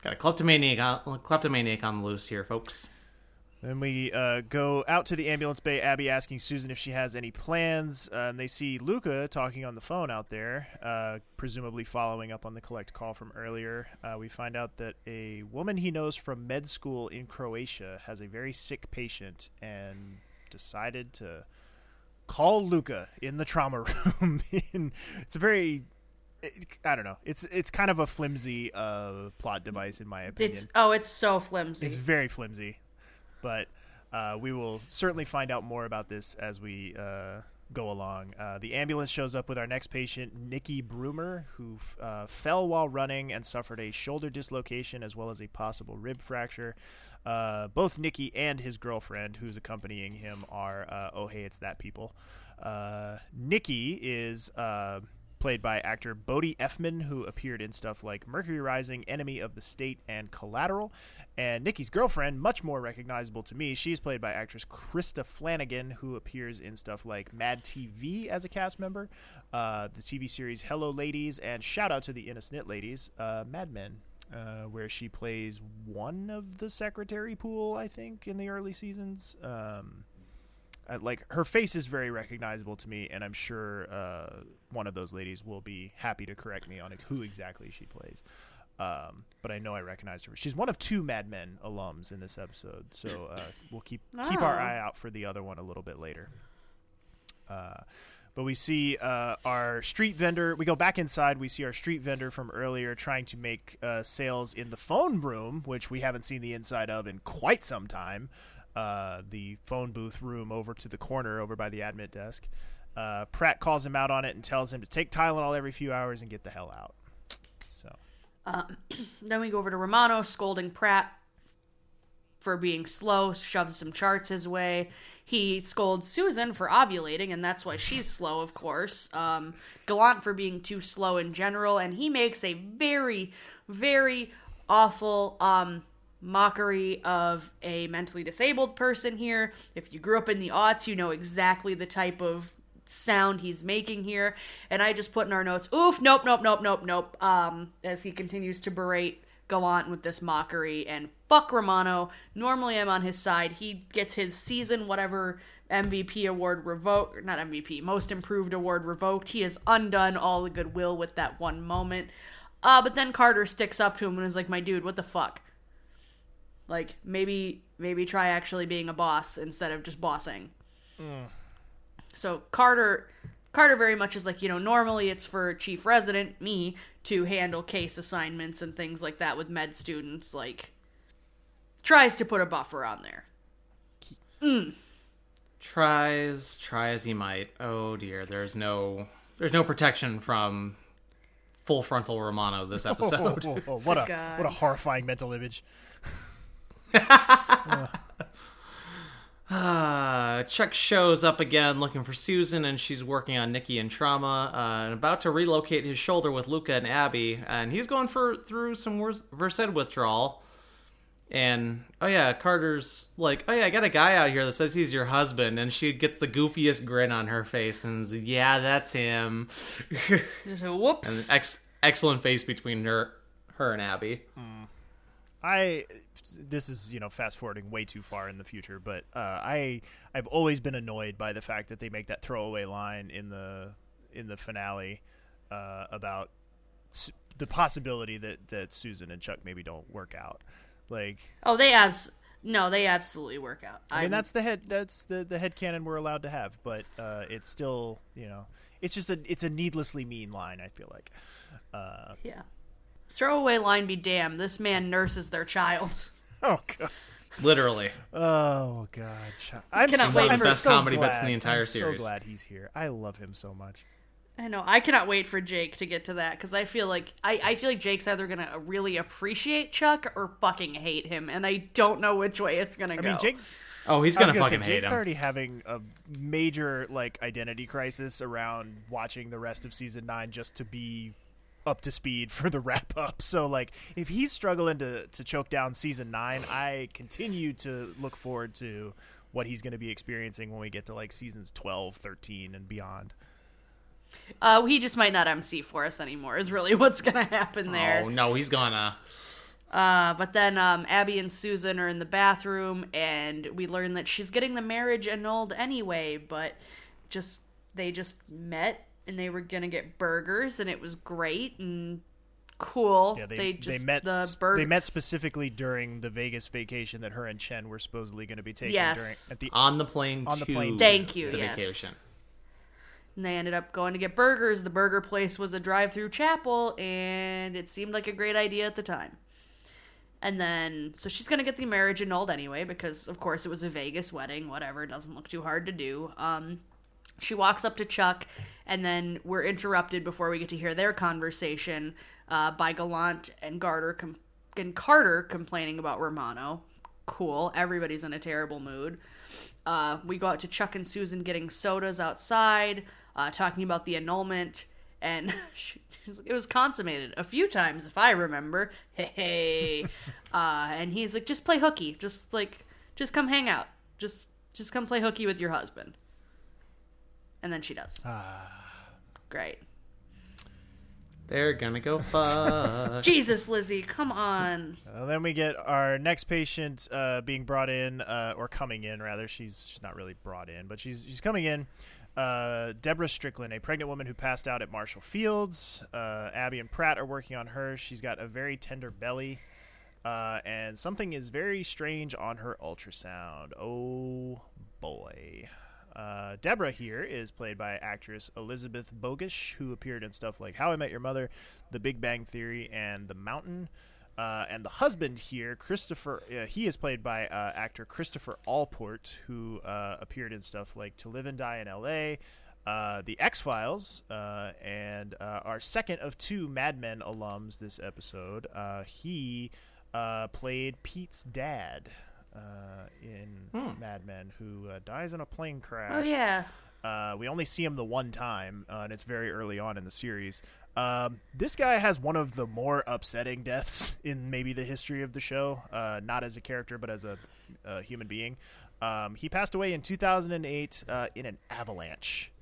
Got a kleptomaniac on, kleptomaniac on the loose here, folks. Then we uh, go out to the ambulance bay. Abby asking Susan if she has any plans, uh, and they see Luka talking on the phone out there, uh, presumably following up on the collect call from earlier. Uh, we find out that a woman he knows from med school in Croatia has a very sick patient and decided to call Luka in the trauma room. in, it's a very I don't know. It's it's kind of a flimsy uh, plot device in my opinion. It's oh, it's so flimsy. It's very flimsy, but uh, we will certainly find out more about this as we uh, go along. Uh, the ambulance shows up with our next patient, Nikki Broomer, who uh, fell while running and suffered a shoulder dislocation as well as a possible rib fracture. Uh, both Nikki and his girlfriend, who's accompanying him, are uh, oh hey, it's that people. Nikki is played by actor Bodhi Elfman, who appeared in stuff like Mercury Rising, Enemy of the State, and Collateral. And Nikki's girlfriend, much more recognizable to me, she's played by actress Crista Flanagan, who appears in stuff like Mad TV as a cast member, uh, the TV series Hello Ladies, and shout out to the Innocent Ladies, uh, Mad Men. Uh, where she plays one of the secretary pool, I think, in the early seasons. Um, like her face is very recognizable to me, and I'm sure uh, one of those ladies will be happy to correct me on who exactly she plays. Um, but I know I recognized her. She's one of two Mad Men alums in this episode, so uh, we'll keep keep our Oh. eye out for the other one a little bit later. Uh, but we see uh, our street vendor. We go back inside. We see our street vendor from earlier trying to make uh, sales in the phone room, which we haven't seen the inside of in quite some time. Uh, the phone booth room over to the corner, over by the admit desk. Uh, Pratt calls him out on it and tells him to take Tylenol every few hours and get the hell out. So Um, then we go over to Romano scolding Pratt for being slow, shoves some charts his way. He scolds Susan for ovulating, and that's why she's slow, of course. Um, Gallant for being too slow in general, and he makes a very, very awful um, mockery of a mentally disabled person here. If you grew up in the aughts, you know exactly the type of sound he's making here. And I just put in our notes, oof, nope, nope, nope, nope, nope, um, as he continues to berate Gallant with this mockery and fuck Romano. Normally I'm on his side. He gets his season whatever MVP award revoked, not MVP, most improved award revoked. He has undone all the goodwill with that one moment. Uh, but then Carter sticks up to him and is like, my dude, what the fuck? Like, maybe, maybe try actually being a boss instead of just bossing. So Carter Carter very much is like, you know, normally it's for chief resident, me, to handle case assignments and things like that with med students, like tries to put a buffer on there. Mm. Tries, try as he might. Oh dear, there's no, there's no protection from full frontal Romano this episode. Oh, oh, oh, what a God. what a horrifying mental image. Uh, Chuck shows up again looking for Susan, and she's working on Nikki and trauma, uh, and about to relocate his shoulder with Luka and Abby, and he's going for through some wors- Versed withdrawal. And oh yeah, Carter's like, oh yeah, I got a guy out here that says he's your husband, and she gets the goofiest grin on her face, and is, yeah, that's him. Whoops. and ex- excellent face between her, her and Abby. I this is you know fast forwarding way too far in the future, but uh, I I've always been annoyed by the fact that they make that throwaway line in the in the finale uh, about s- the possibility that that Susan and Chuck maybe don't work out. Like oh, they abs no, they absolutely work out. I mean I'm- that's the head that's the the head canon we're allowed to have, but uh, it's still you know it's just a it's a needlessly mean line. I feel like. Uh, yeah. Throwaway line be damned. This man nurses their child. oh god. Literally. Oh god, Ch- I'm cannot so, wait I'm for- Best so comedy glad. bits in the entire I'm series. So glad he's here. I love him so much. I know. I cannot wait for Jake to get to that because I feel like I, I feel like Jake's either gonna really appreciate Chuck or fucking hate him, and I don't know which way it's gonna I go. mean, Jake Oh, he's I was gonna gonna fucking say, hate Jake's him. already having a major like identity crisis around watching the rest of season nine just to be up to speed for the wrap up. So like, if he's struggling to to choke down season nine, I continue to look forward to what he's going to be experiencing when we get to like seasons 12, 13, and beyond. Uh, he just might not MC for us anymore. Is really what's gonna happen there. Oh no, he's gonna. Uh, but then um, Abby and Susan are in the bathroom, and we learn that she's getting the marriage annulled anyway. But just they just met, and they were gonna get burgers, and it was great and cool. Yeah, they, just they met the s- burger. they met specifically during the Vegas vacation that her and Chen were supposedly going to be taking Yes. during at the On the plane on the plane. Thank you, The yes. vacation. And they ended up going to get burgers. The burger place was a drive through chapel, and it seemed like a great idea at the time. And then, so she's going to get the marriage annulled anyway, because of course it was a Vegas wedding, whatever, doesn't look too hard to do. Um, she walks up to Chuck, and then we're interrupted before we get to hear their conversation uh, by Gallant and Garter com- and Carter complaining about Romano. Cool. Everybody's in a terrible mood. Uh, we go out to Chuck and Susan getting sodas outside, uh, talking about the annulment, and it was consummated a few times, if I remember. Hey, hey. uh, and he's like, just play hooky, just like, just come hang out, just, just come play hooky with your husband. And then she does. Great. They're gonna go fuck. Jesus, Lizzie, come on. And then we get our next patient uh, being brought in, uh, or coming in rather. She's she's not really brought in, but she's she's coming in. Uh, Deborah Strickland, a pregnant woman who passed out at Marshall Fields. Uh, Abby and Pratt are working on her. She's got a very tender belly, uh, and something is very strange on her ultrasound. Oh boy. Uh, Deborah here is played by actress Elizabeth Bogush, who appeared in stuff like How I Met Your Mother, The Big Bang Theory, and The Mountain. Uh, and the husband here, Christopher, uh, he is played by uh, actor Christopher Allport, who uh, appeared in stuff like To Live and Die in L.A., uh, The X Files, uh, and our second of two Mad Men alums this episode. He played Pete's dad uh, in Mad Men, who uh, dies in a plane crash. Oh, yeah. Uh, we only see him the one time, uh, and it's very early on in the series. Um, this guy has one of the more upsetting deaths in maybe the history of the show. Uh, not as a character, but as a, a human being. Um, he passed away in 2008 uh, in an avalanche.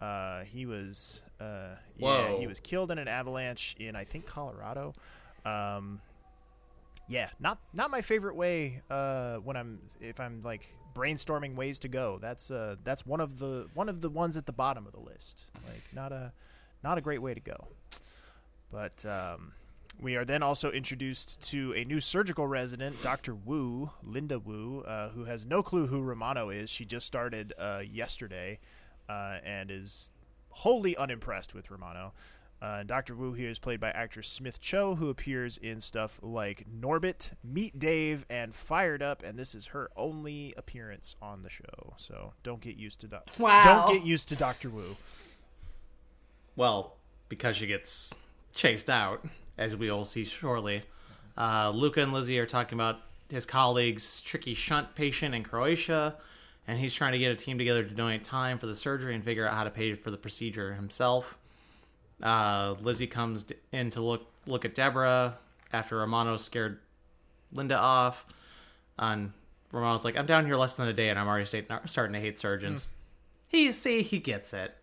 Uh, he was, uh, yeah, Whoa. he was killed in an avalanche in I think Colorado. Um, yeah, not not my favorite way uh, when I'm if I'm like brainstorming ways to go. That's uh that's one of the one of the ones at the bottom of the list. Like not a not a great way to go. But um, we are then also introduced to a new surgical resident, Dr. Wu, Linda Wu, uh, who has no clue who Romano is. She just started uh, yesterday uh, and is wholly unimpressed with Romano. Uh, Dr. Wu here is played by actress Smith Cho, who appears in stuff like Norbit, Meet Dave, and Fired Up, and this is her only appearance on the show. So don't get used to doc- Wow. don't get used to Dr. Wu. Well, because she gets chased out, as we all see shortly. Uh, Luka and Lizzie are talking about his colleague's tricky shunt patient in Croatia, and he's trying to get a team together to donate time for the surgery and figure out how to pay for the procedure himself. Uh, Lizzie comes in to look look at Deborah after Romano scared Linda off. And Romano's like, "I'm down here less than a day, and I'm already sta- starting to hate surgeons." Hmm. He see he gets it.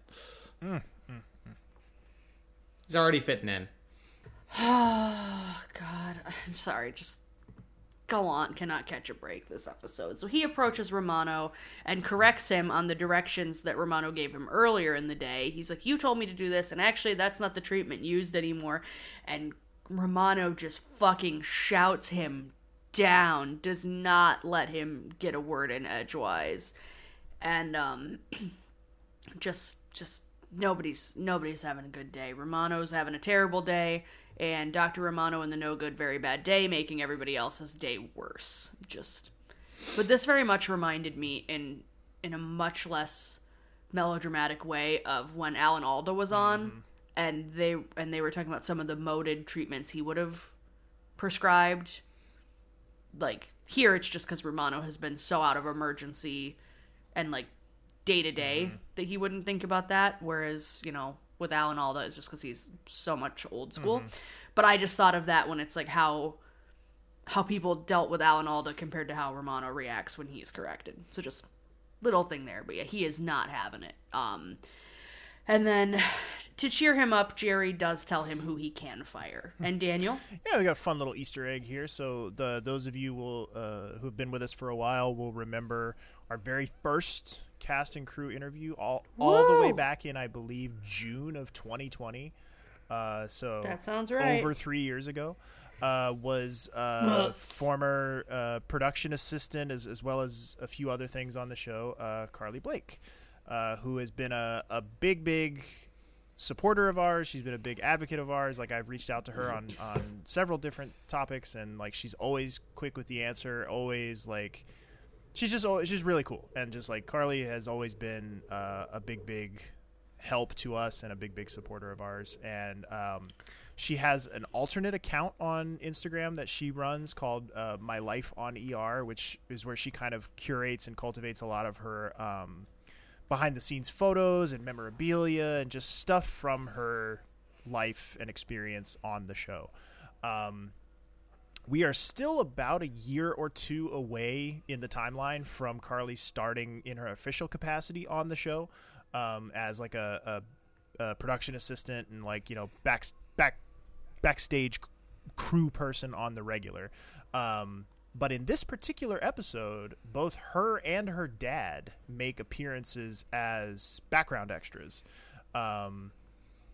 Hmm, hmm, He's already fitting in. Oh, God. I'm sorry. Just Gallant cannot catch a break this episode. So he approaches Romano and corrects him on the directions that Romano gave him earlier in the day. He's like, You told me to do this, and actually, that's not the treatment used anymore. And Romano just fucking shouts him down, does not let him get a word in edgewise. And, um, just, just nobody's nobody's having a good day. Romano's having a terrible day, and Dr. Romano in the no good, very bad day, making everybody else's day worse. Just, but this very much reminded me in in a much less melodramatic way of when Alan Alda was on, mm-hmm. and they and they were talking about some of the moded treatments he would have prescribed. like here it's just because Romano has been so out of emergency and like day to day that he wouldn't think about that. Whereas you know with Alan Alda is just because he's so much old school. But I just thought of that when it's like how how people dealt with Alan Alda compared to how Romano reacts when he's corrected. So just little thing there, but yeah, he is not having it. Um, and then to cheer him up, Jerry does tell him who he can fire. And Daniel, Yeah, we got a fun little Easter egg here. So the those of you will uh, who have been with us for a while will remember our very first cast and crew interview, all all the way back in I believe June of 2020. Uh, so That sounds right. Over three years ago, uh, was uh, former uh, production assistant as as well as a few other things on the show, uh, Carly Blake, uh, who has been a, a big big supporter of ours. She's been a big advocate of ours. Like I've reached out to her on on several different topics, and like she's always quick with the answer. Always like she's just always she's really cool, and just like Carly has always been uh, a big big help to us and a big big supporter of ours. And um, she has an alternate account on Instagram that she runs called uh, My Life on ER, which is where she kind of curates and cultivates a lot of her. Um, behind the scenes photos and memorabilia and just stuff from her life and experience on the show. Um, we are still about a year or two away in the timeline from Carly starting in her official capacity on the show um, as like a, a, a production assistant and like you know back back backstage crew person on the regular. Um, but in this particular episode, both her and her dad make appearances as background extras. Um,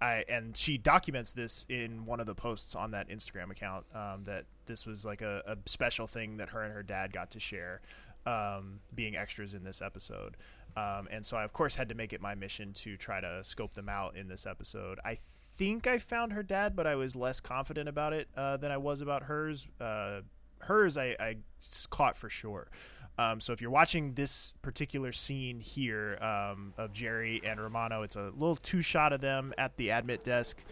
I and she documents this in one of the posts on that Instagram account um, that this was like a, a special thing that her and her dad got to share, um, being extras in this episode. Um, and so I of course had to make it my mission to try to scope them out in this episode. I think I found her dad, but I was less confident about it uh, than I was about hers. Uh, hers I, I caught for sure. Um, so if you're watching this particular scene here um, of Jerry and Romano, it's a little two shot of them at the admit desk,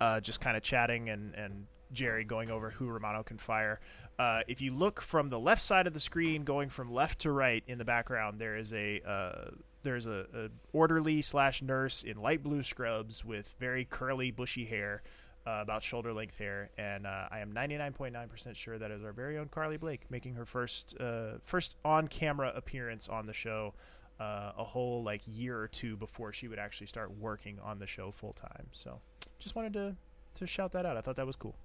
uh, just kind of chatting and, and Jerry going over who Romano can fire. Uh, if you look from the left side of the screen, going from left to right in the background, there is a uh, there's a, a orderly slash nurse in light blue scrubs with very curly bushy hair uh, about shoulder length hair, and uh, I am 99.9% sure that is our very own Carly Blake making her first uh, first on camera appearance on the show. Uh, a whole like year or two before she would actually start working on the show full time. So, just wanted to to shout that out. I thought that was cool.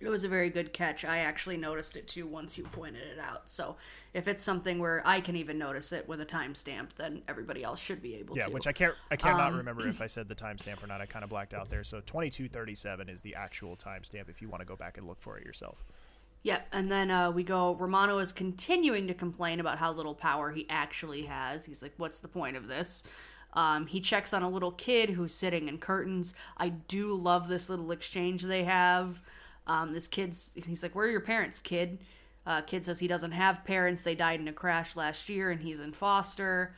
It was a very good catch. I actually noticed it too once you pointed it out. So if it's something where I can even notice it with a timestamp, then everybody else should be able Yeah, to. Yeah, which I can't I cannot Um, remember if I said the timestamp or not. I kind of blacked out there. So 2237 is the actual timestamp if you want to go back and look for it yourself. Yep, and then uh, we go. Romano is continuing to complain about how little power he actually has. He's like, "What's the point of this?" Um, he checks on a little kid who's sitting in curtains. I do love this little exchange they have. Um, this kid's he's like, "Where are your parents, kid?" Uh, kid says he doesn't have parents. They died in a crash last year, and he's in foster.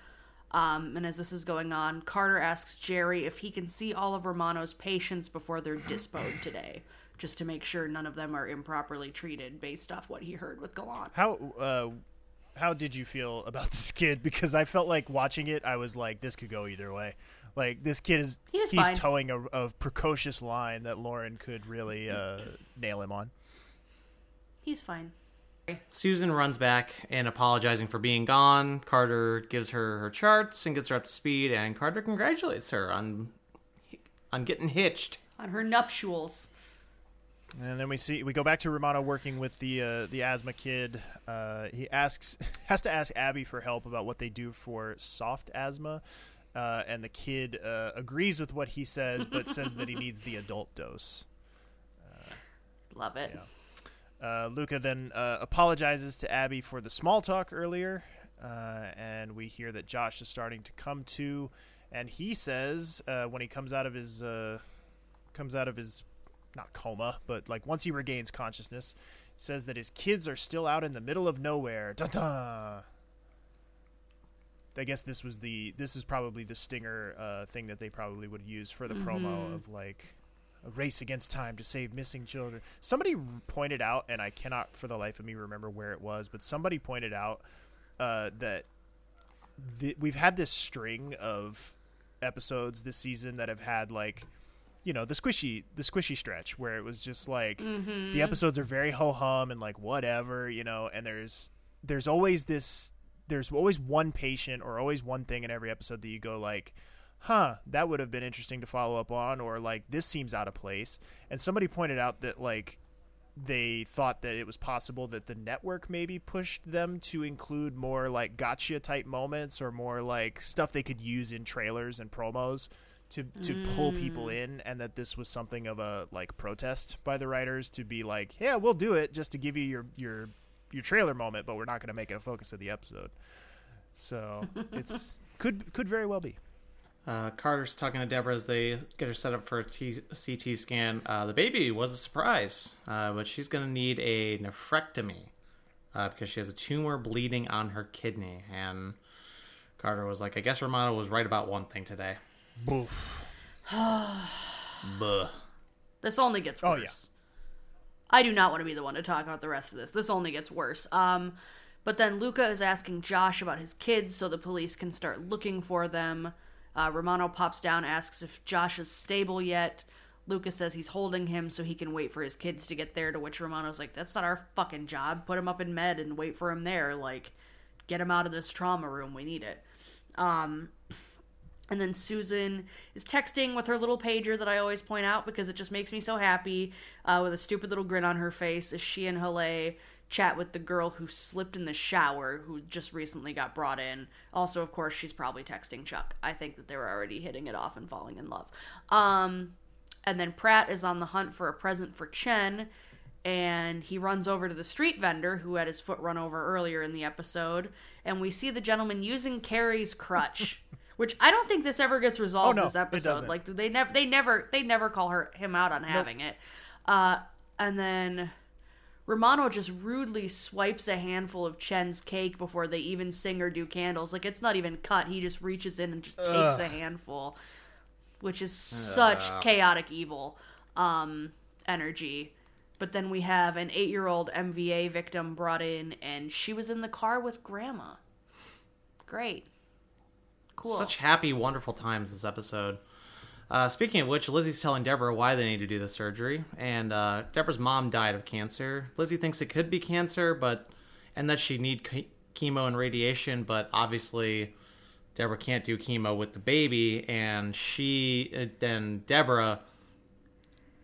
Um, and as this is going on, Carter asks Jerry if he can see all of Romano's patients before they're dispoed today, just to make sure none of them are improperly treated based off what he heard with Gallant. How uh, how did you feel about this kid? Because I felt like watching it, I was like, this could go either way. Like this kid is He he's fine. towing a, a precocious line that Lauren could really uh, nail him on. He's fine. Susan runs back and apologizing for being gone. Carter gives her her charts and gets her up to speed, and Carter congratulates her on on getting hitched. On her nuptials. And then we see we go back to Romano working with the uh, the asthma kid. Uh, he asks has to ask Abby for help about what they do for soft asthma, uh, and the kid uh, agrees with what he says, but says that he needs the adult dose. Love it. Uh, Luka then uh, apologizes to Abby for the small talk earlier, uh, and we hear that Josh is starting to come to, and he says uh, when he comes out of his uh, comes out of his not coma, but like once he regains consciousness, says that his kids are still out in the middle of nowhere. Dun dun. I guess this was the this is probably the stinger uh, thing that they probably would use for the promo Mhm. of like a race against time to save missing children. Somebody r- pointed out, and I cannot for the life of me remember where it was, but somebody pointed out uh, that th- we've had this string of episodes this season that have had like you know the squishy the squishy stretch where it was just like Mhm. the episodes are very ho hum and like whatever you know and there's there's always this there's always one patient or always one thing in every episode that you go like huh that would have been interesting to follow up on or like this seems out of place and somebody pointed out that like they thought that it was possible that the network maybe pushed them to include more like gotcha type moments or more like stuff they could use in trailers and promos to to pull people Mm. in and that this was something of a like protest by the writers to be like yeah we'll do it just to give you your your your trailer moment but we're not going to make it a focus of the episode so it's could could very well be Uh, Carter's talking to Deborah as they get her set up for a T- CT scan. Uh, the baby was a surprise, uh, but she's going to need a nephrectomy uh, because she has a tumor bleeding on her kidney. And Carter was like, I guess Romano was right about one thing today. Boof. Buh. This only gets worse. Oh, yeah. I do not want to be the one to talk about the rest of this. This only gets worse. Um, but then Luka is asking Josh about his kids so the police can start looking for them. Uh, Romano pops down, asks if Josh is stable yet. Luka says he's holding him so he can wait for his kids to get there, to which Romano's like, that's not our fucking job. Put him up in med and wait for him there. Like, get him out of this trauma room. We need it. Um, and then Susan is texting with her little pager that I always point out because it just makes me so happy uh, with a stupid little grin on her face as she and Haleh chat with the girl who slipped in the shower who just recently got brought in. Also, of course, she's probably texting Chuck. I think that they were already hitting it off and falling in love. Um, and then Pratt is on the hunt for a present for Chen and he runs over to the street vendor who had his foot run over earlier in the episode and we see the gentleman using Kerry's crutch which I don't think this ever gets resolved Oh, no, this episode doesn't. like they never they never they never call her him out on having it uh and then Romano just rudely swipes a handful of Chen's cake before they even sing or do candles. Like it's not even cut. He just reaches in and just takes a handful, which is such Ugh. chaotic evil um, energy. But then we have an eight-year-old MVA victim brought in, and she was in the car with Grandma. Great, cool. Such happy, wonderful times this episode. Uh, speaking of which, Lizzie's telling Deborah why they need to do the surgery, and uh, Deborah's mom died of cancer. Lizzie thinks it could be cancer, but and that she need che- chemo and radiation, but obviously Deborah can't do chemo with the baby, and she uh, then Deborah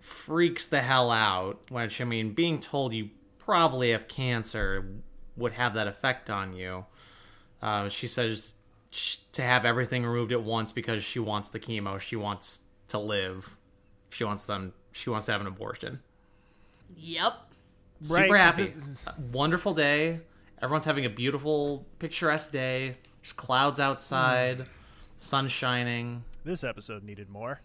freaks the hell out. Which I mean, being told you probably have cancer would have that effect on you. Uh, she says to have everything removed at once because she wants the chemo. She wants to live. She wants them. She wants to have an abortion. Yep. Super Right, 'cause happy. this A Wonderful day. Everyone's having a beautiful, picturesque day. There's clouds outside, sun shining. this episode needed more.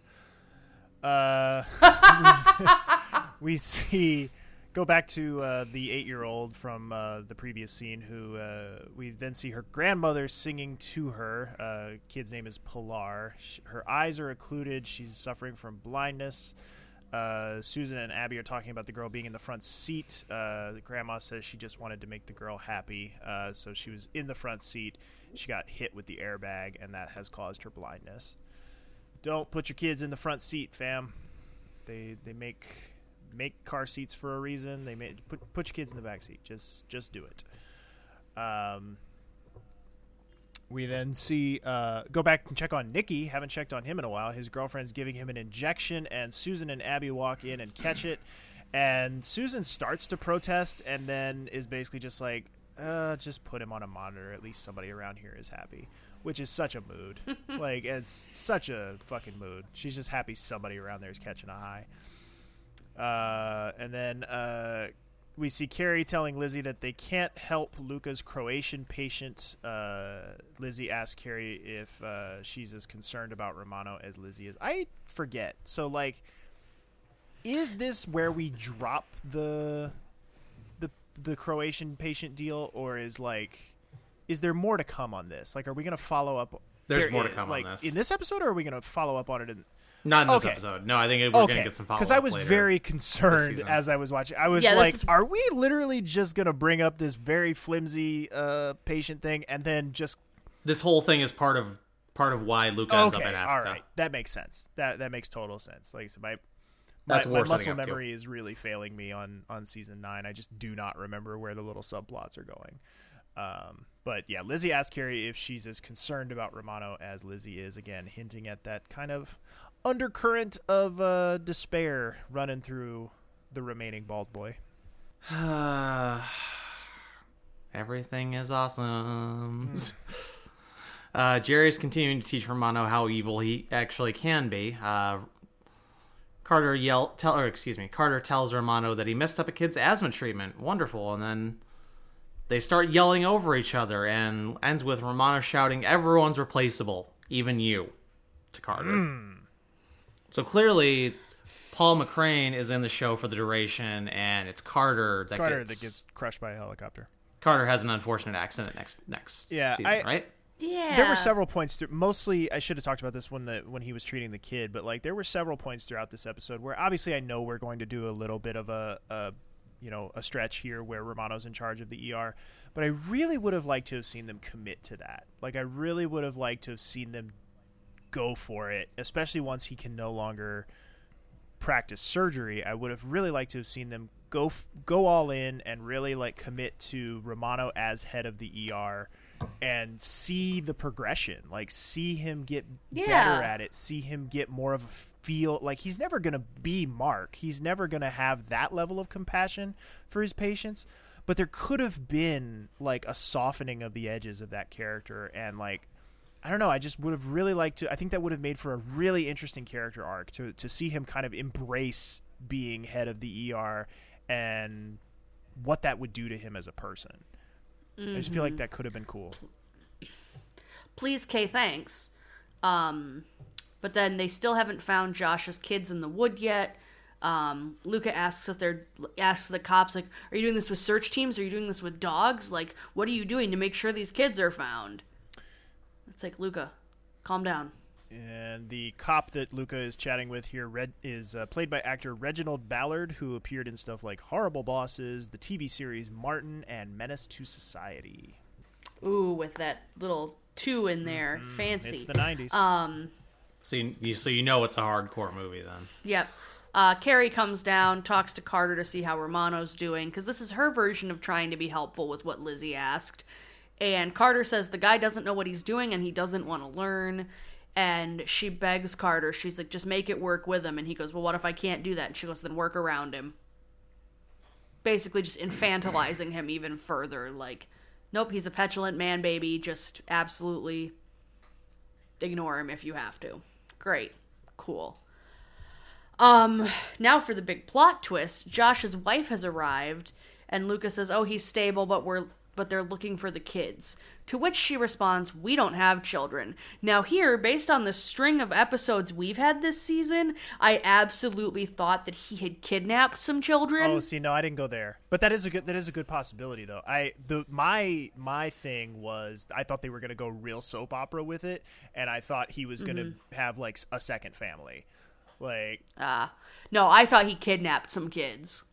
Uh, we see go back to uh, the eight-year-old from uh, the previous scene, who uh, we then see her grandmother singing to her. Uh, kid's name is Pilar. Sh her eyes are occluded. She's suffering from blindness. Uh, Susan and Abby are talking about the girl being in the front seat. Uh, grandma says she just wanted to make the girl happy, so she was in the front seat. She got hit with the airbag, and that has caused her blindness. Don't put your kids in the front seat, fam. They they make make car seats for a reason. They make put put your kids in the back seat. Just just do it. Um, we then see uh, go back and check on Nikki. Haven't checked on him in a while. His girlfriend's giving him an injection, and Susan and Abby walk in and catch it. And Susan starts to protest, and then is basically just like, uh, "Just put him on a monitor. At least somebody around here is happy." Which is such a mood. like, it's such a fucking mood. She's just happy somebody around there is catching a high. Uh, and then uh, we see Kerry telling Lizzie that they can't help Luka's Croatian patient. Uh, Lizzie asks Kerry if uh, she's as concerned about Romano as Lizzie is. I forget. So, like, is this where we drop the the the Croatian patient deal, or is like, is there more to come on this? Like, are we going to follow up? There's there more to come on like, this. in this episode, or are we going to follow up on it? In, Not in this Okay. episode. No, I think we're okay, gonna get some follow up because I was later very concerned as I was watching. I was Yeah, like, is- "Are we literally just gonna bring up this very flimsy uh, patient thing and then just This whole thing is part of part of why Luke ends up in all Africa. right, that makes sense. That that makes total sense. Like I said, my my, my muscle up to. memory is really failing me on on season nine. I just do not remember where the little subplots are going. Um, but yeah, Lizzie asked Kerry if she's as concerned about Romano as Lizzie is. Again, hinting at that kind of undercurrent of uh, despair running through the remaining bald boy. Everything is awesome. uh, Jerry's continuing to teach Romano how evil he actually can be. Uh, Carter yell tell or excuse me, Carter tells Romano that he messed up a kid's asthma treatment. Wonderful, and then they start yelling over each other, and ends with Romano shouting, "Everyone's replaceable, even you," to Carter. So clearly, Paul McCrane is in the show for the duration, and it's Carter that Carter gets that gets crushed by a helicopter. Carter has an unfortunate accident next next Yeah, season, I- right? Yeah. There were several points. Through, mostly, I should have talked about this when the when he was treating the kid, but like there were several points throughout this episode where obviously I know we're going to do a little bit of a, a you know a stretch here where Romano's in charge of the ER, but I really would have liked to have seen them commit to that. Like I really would have liked to have seen them go for it, especially once he can no longer practice surgery. I would have really liked to have seen them go f- go all in and really like commit to Romano as head of the ER and see the progression, like see him get Yeah. better at it, see him get more of a feel like he's never going to be Mark. He's never going to have that level of compassion for his patients, but there could have been like a softening of the edges of that character and like I don't know. I just would have really liked to. I think that would have made for a really interesting character arc to to see him kind of embrace being head of the ER and what that would do to him as a person. I just feel like that could have been cool. please Kay thanks um but then they still haven't found josh's kids in the wood yet um luka asks if they're asks the cops like are you doing this with search teams are you doing this with dogs like what are you doing to make sure these kids are found it's like luka calm down And the cop that Luka is chatting with here Red, is uh, played by actor Reginald Ballard, who appeared in stuff like Horrible Bosses, the TV series Martin, and Menace II Society. ooh with that little two in there fancy Mm-hmm. It's the 90s. um So you, you so you know it's a hardcore movie then. Yep. Uh, Kerry comes down, talks to Carter to see how Romano's doing, because this is her version of trying to be helpful with what Lizzie asked. And Carter says the guy doesn't know what he's doing and he doesn't want to learn. And she begs Carter, she's like, just make it work with him. And he goes, well, what if I can't do that? And she goes, then work around him. Basically, just infantilizing him even further. Like, nope, he's a petulant man baby. Just absolutely ignore him if you have to. Great. Cool. Um, now for the big plot twist. Josh's wife has arrived, and Lucas says, "Oh, he's stable, but we're but they're looking for the kids." To which she responds, "We don't have children." Now here, based on the string of episodes we've had this season, I absolutely thought that he had kidnapped some children. Oh, see, no, I didn't go there, but that is a good that is a good possibility though. I the my my thing was I thought they were gonna go real soap opera with it, and I thought he was gonna have like a second family, like Ah, no, I thought he kidnapped some kids.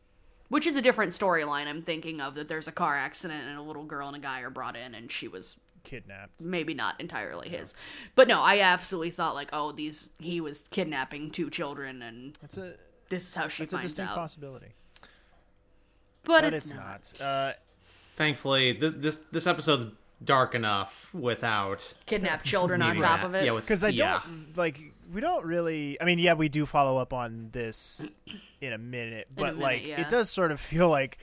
Which is a different storyline I'm thinking of that there's a car accident and a little girl and a guy are brought in and she was kidnapped. maybe not entirely his. But no, I absolutely thought like, oh, these he was kidnapping two children and It's a this is how she it's a finds distinct out. possibility, but, but it's, it's not. not. Uh, Thankfully, this this this episode's dark enough without Kidnap children on top that. of it. Yeah, because I yeah. don't like we don't really. I mean, yeah, we do follow up on this in a minute, but minute, like yeah. it does sort of feel like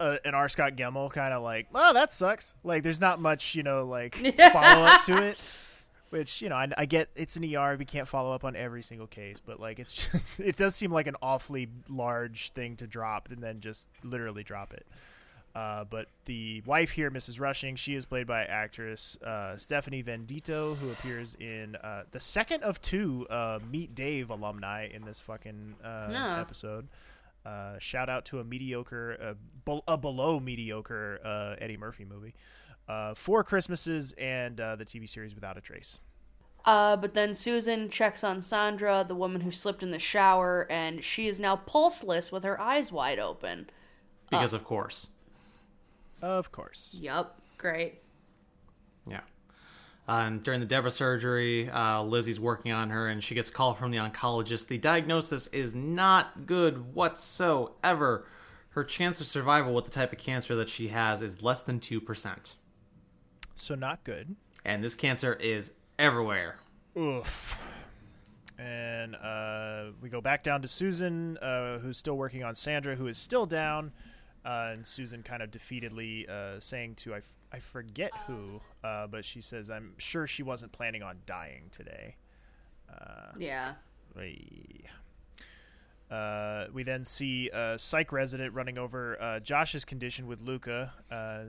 uh, an R. Scott Gemmill kind of like, oh, that sucks. Like, there's not much, you know, like follow up to it. Which you know, I, I get it's an ER. We can't follow up on every single case, but like it's just it does seem like an awfully large thing to drop and then just literally drop it. Uh, but the wife here, Mrs. Rushing, she is played by actress uh, Stephanie Venditto, who appears in uh, the second of two uh, Meet Dave alumni in this fucking uh, Yeah. episode. Uh, shout out to a mediocre, uh, bel- a below mediocre uh, Eddie Murphy movie. Uh, Four Christmases and uh, the TV series Without a Trace. Uh, but then Susan checks on Sandra, the woman who slipped in the shower, and she is now pulseless with her eyes wide open. Because of course. Of course. Yup, great. Yeah. Uh, and during the Deborah surgery, uh, Lizzie's working on her, and she gets a call from the oncologist. The diagnosis is not good whatsoever. Her chance of survival with the type of cancer that she has is less than 2%. So not good. And this cancer is everywhere. Oof. And uh, we go back down to Susan, uh, who's still working on Sandra, who is still down. Uh, and Susan kind of defeatedly uh, saying to, I, f- I forget who, uh, but she says, I'm sure she wasn't planning on dying today. Uh, Yeah. Uh, we then see a psych resident running over uh, Josh's condition with Luka. Uh,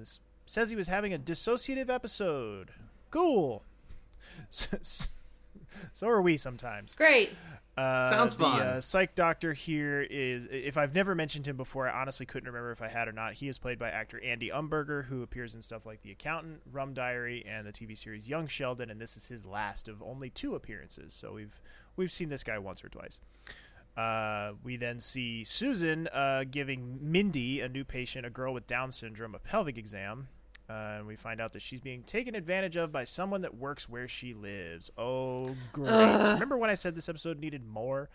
says he was having a dissociative episode. Cool. so are we sometimes. Great. Uh, Sounds the, fun. Uh, psych doctor here is. If I've never mentioned him before, I honestly couldn't remember if I had or not. He is played by actor Andy Umberger, who appears in stuff like The Accountant, Rum Diary, and the TV series Young Sheldon. And this is his last of only two appearances. So we've we've seen this guy once or twice. Uh, we then see Susan uh, giving Mindy, a new patient, a girl with Down syndrome, a pelvic exam. Uh, and we find out that she's being taken advantage of by someone that works where she lives. Oh, great. Remember when I said this episode needed more?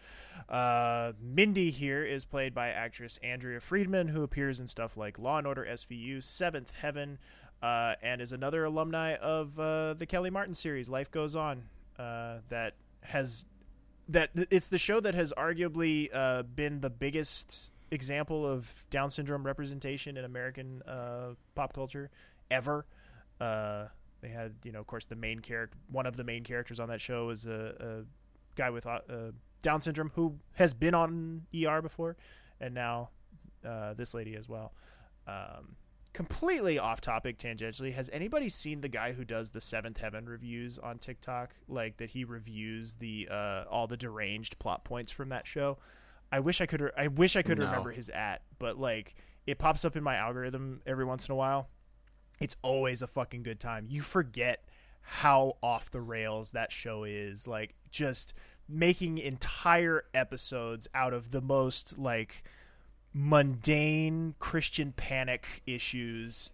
Uh, Mindy here is played by actress Andrea Friedman, who appears in stuff like Law and Order SVU, Seventh Heaven, uh, and is another alumni of uh, the Kellie Martin series, Life Goes On, uh, that has that it's the show that has arguably uh, been the biggest example of Down syndrome representation in American uh, pop culture ever. Uh, they had, you know, of course, the main character. One of the main characters on that show is a, a guy with uh, Down syndrome who has been on ER before, and now uh, this lady as well. Um, completely off topic tangentially has anybody seen the guy who does the seventh heaven reviews on tiktok like that he reviews the uh all the deranged plot points from that show i wish i could re- i wish i could No. remember his at but like it pops up in my algorithm every once in a while it's always a fucking good time you forget how off the rails that show is like just making entire episodes out of the most like mundane Christian panic issues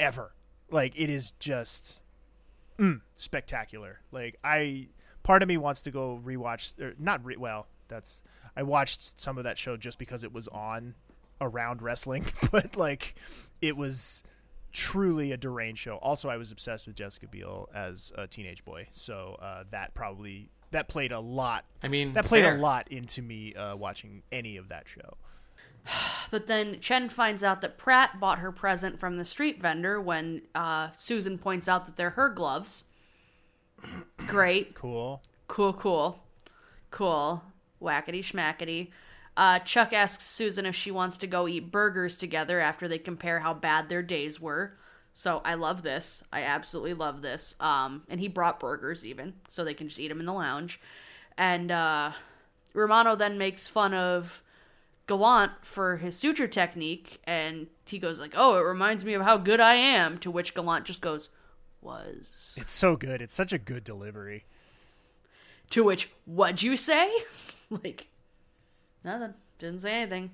ever. Like it is just mm, spectacular. Like I, part of me wants to go rewatch, or not re- well. That's I watched some of that show just because it was on around wrestling, but like it was truly a deranged show. Also, I was obsessed with Jessica Biel as a teenage boy, so uh, that probably that played a lot. I mean, that played fair. a lot into me uh, watching any of that show. But then Chen finds out that Pratt bought her present from the street vendor when uh, Susan points out that they're her gloves. Great. Cool. Cool, cool. Cool. Whackety schmackety. Uh, Chuck asks Susan if she wants to go eat burgers together after they compare how bad their days were. So I love this. I absolutely love this. Um, and he brought burgers even, so they can just eat them in the lounge. And uh, Romano then makes fun of Gallant for his suture technique, and he goes like, "Oh, it reminds me of how good I am." To which Gallant just goes, "Was." It's so good. It's such a good delivery. To which, what'd you say? like, nothing. Didn't say anything.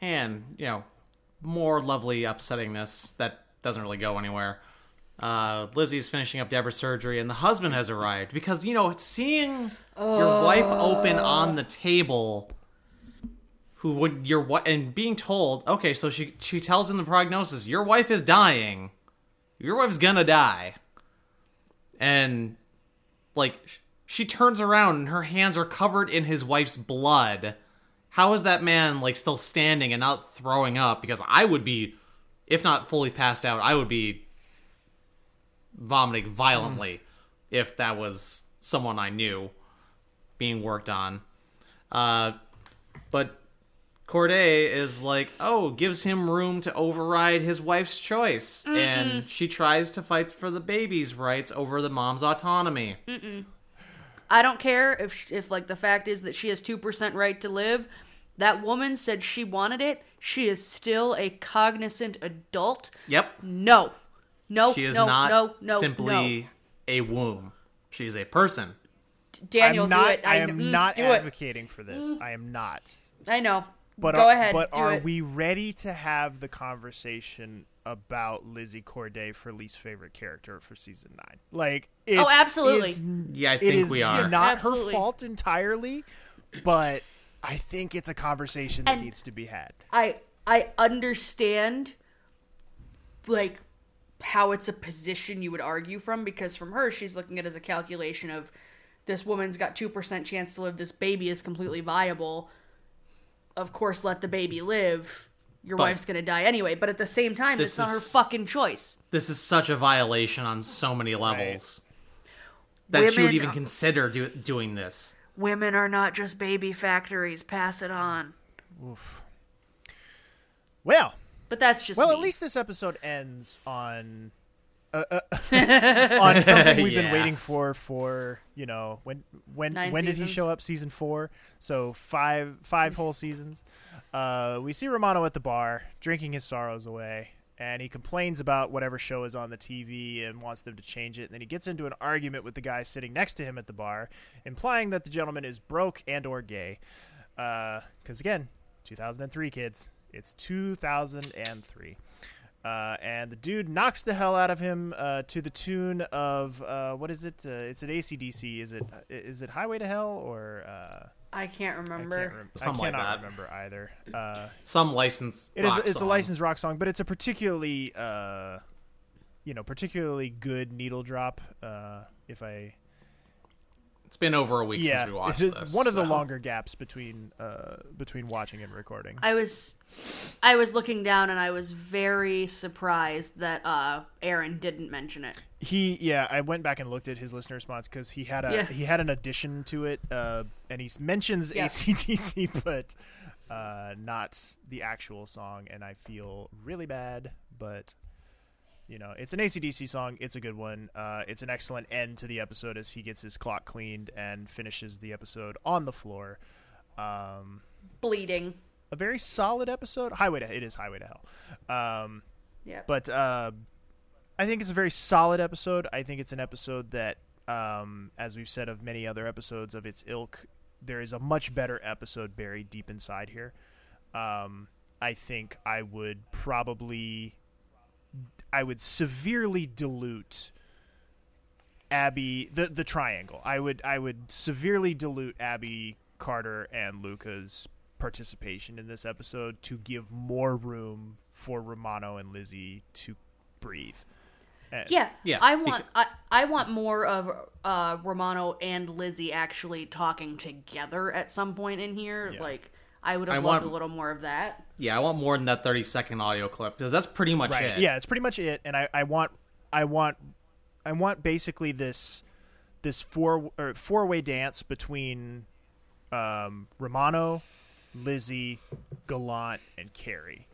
and you know more lovely upsettingness that doesn't really go anywhere. Uh, lizzie's finishing up deborah's surgery and the husband has arrived because you know seeing your wife open on the table who would your wife and being told okay so she she tells him the prognosis your wife is dying. Your wife's gonna die. And like sh- she turns around and her hands are covered in his wife's blood how is that man like still standing and not throwing up? Because i would be if not fully passed out i would be vomiting violently if that was someone i knew being worked on. Uh but corday is like oh gives him room to override his wife's choice. And she tries to fight for the baby's rights over the mom's autonomy. I don't care if if like the fact is that she has two percent right to live. That woman said she wanted it. She is still a cognizant adult. yep No, no, she is no, not no, no, simply a womb She's a person. Daniel, I'm not. do it. I, kn- am mm, not do it. advocating for this. I am not. I know. But Go are, ahead. But do are it. we ready to have the conversation about Lizzie Corday for least favorite character for season nine? Like, it's, Oh, absolutely. is- Yeah, I think is we are. Not Absolutely. her fault entirely, but I think it's a conversation that And- needs to be had. I I understand like how it's a position you would argue from because from her she's looking at it as a calculation of this woman's got 2% chance to live this baby is completely viable of course let the baby live your But- wife's going to die anyway but at the same time This it's not her fucking choice This is such a violation on so many levels that she would even consider do- doing this. Women are not just baby factories. Pass it on. Oof. Well, but that's just well, me. at least this episode ends on. Uh, uh, on something we've been waiting for for you know when when Nine when did he show up? Season four. So five five whole seasons. Uh we see romano at the bar drinking his sorrows away and he complains about whatever show is on the tv and wants them to change it and then he gets into an argument with the guy sitting next to him at the bar implying that the gentleman is broke and or gay because again 2003 kids it's 2003 uh, and the dude knocks the hell out of him uh, to the tune of uh, what is it? Uh, it's an ACDC. Is it is it Highway to Hell or uh, i can't I remember can't rem- I Something like cannot remember either. Uh, Some license. it is rock it's a licensed rock song, but it's a particularly uh, you know particularly good needle drop. Uh, if I It's been over a week yeah, since we watched it is this. one of the longer gaps between uh, between watching and recording. I was I was looking down and I was very surprised that uh Aaron didn't mention it. He yeah, I went back and looked at his listener response because he had a Yeah. he had an addition to it, uh, and he mentions Yeah. ACDC, but uh, not the actual song, and I feel really bad, but you know, it's an ACDC song. It's a good one. Uh, it's an excellent end to the episode as he gets his clock cleaned and finishes the episode on the floor. Um, Bleeding. a very solid episode. Highway to it is Highway to Hell. Um, Yeah. but uh, I think it's a very solid episode. I think it's an episode that, um, as we've said of many other episodes of its ilk, there is a much better episode buried deep inside here. Um, I think I would probably, I would severely dilute Abby the the triangle. I would I would severely dilute Abby Carter and Luka's participation in this episode to give more room for Romano and Lizzie to breathe. Uh, Yeah. Yeah, I want I, I want more of uh Romano and Lizzie actually talking together at some point in here. Yeah. Like I would I have want- loved a little more of that. Yeah, I want more than that 30 second audio clip because that's pretty much right. it. Yeah, it's pretty much it. And I, I want I want I want basically this this four or four way dance between um, Romano, Lizzie, Gallant, and Kerry.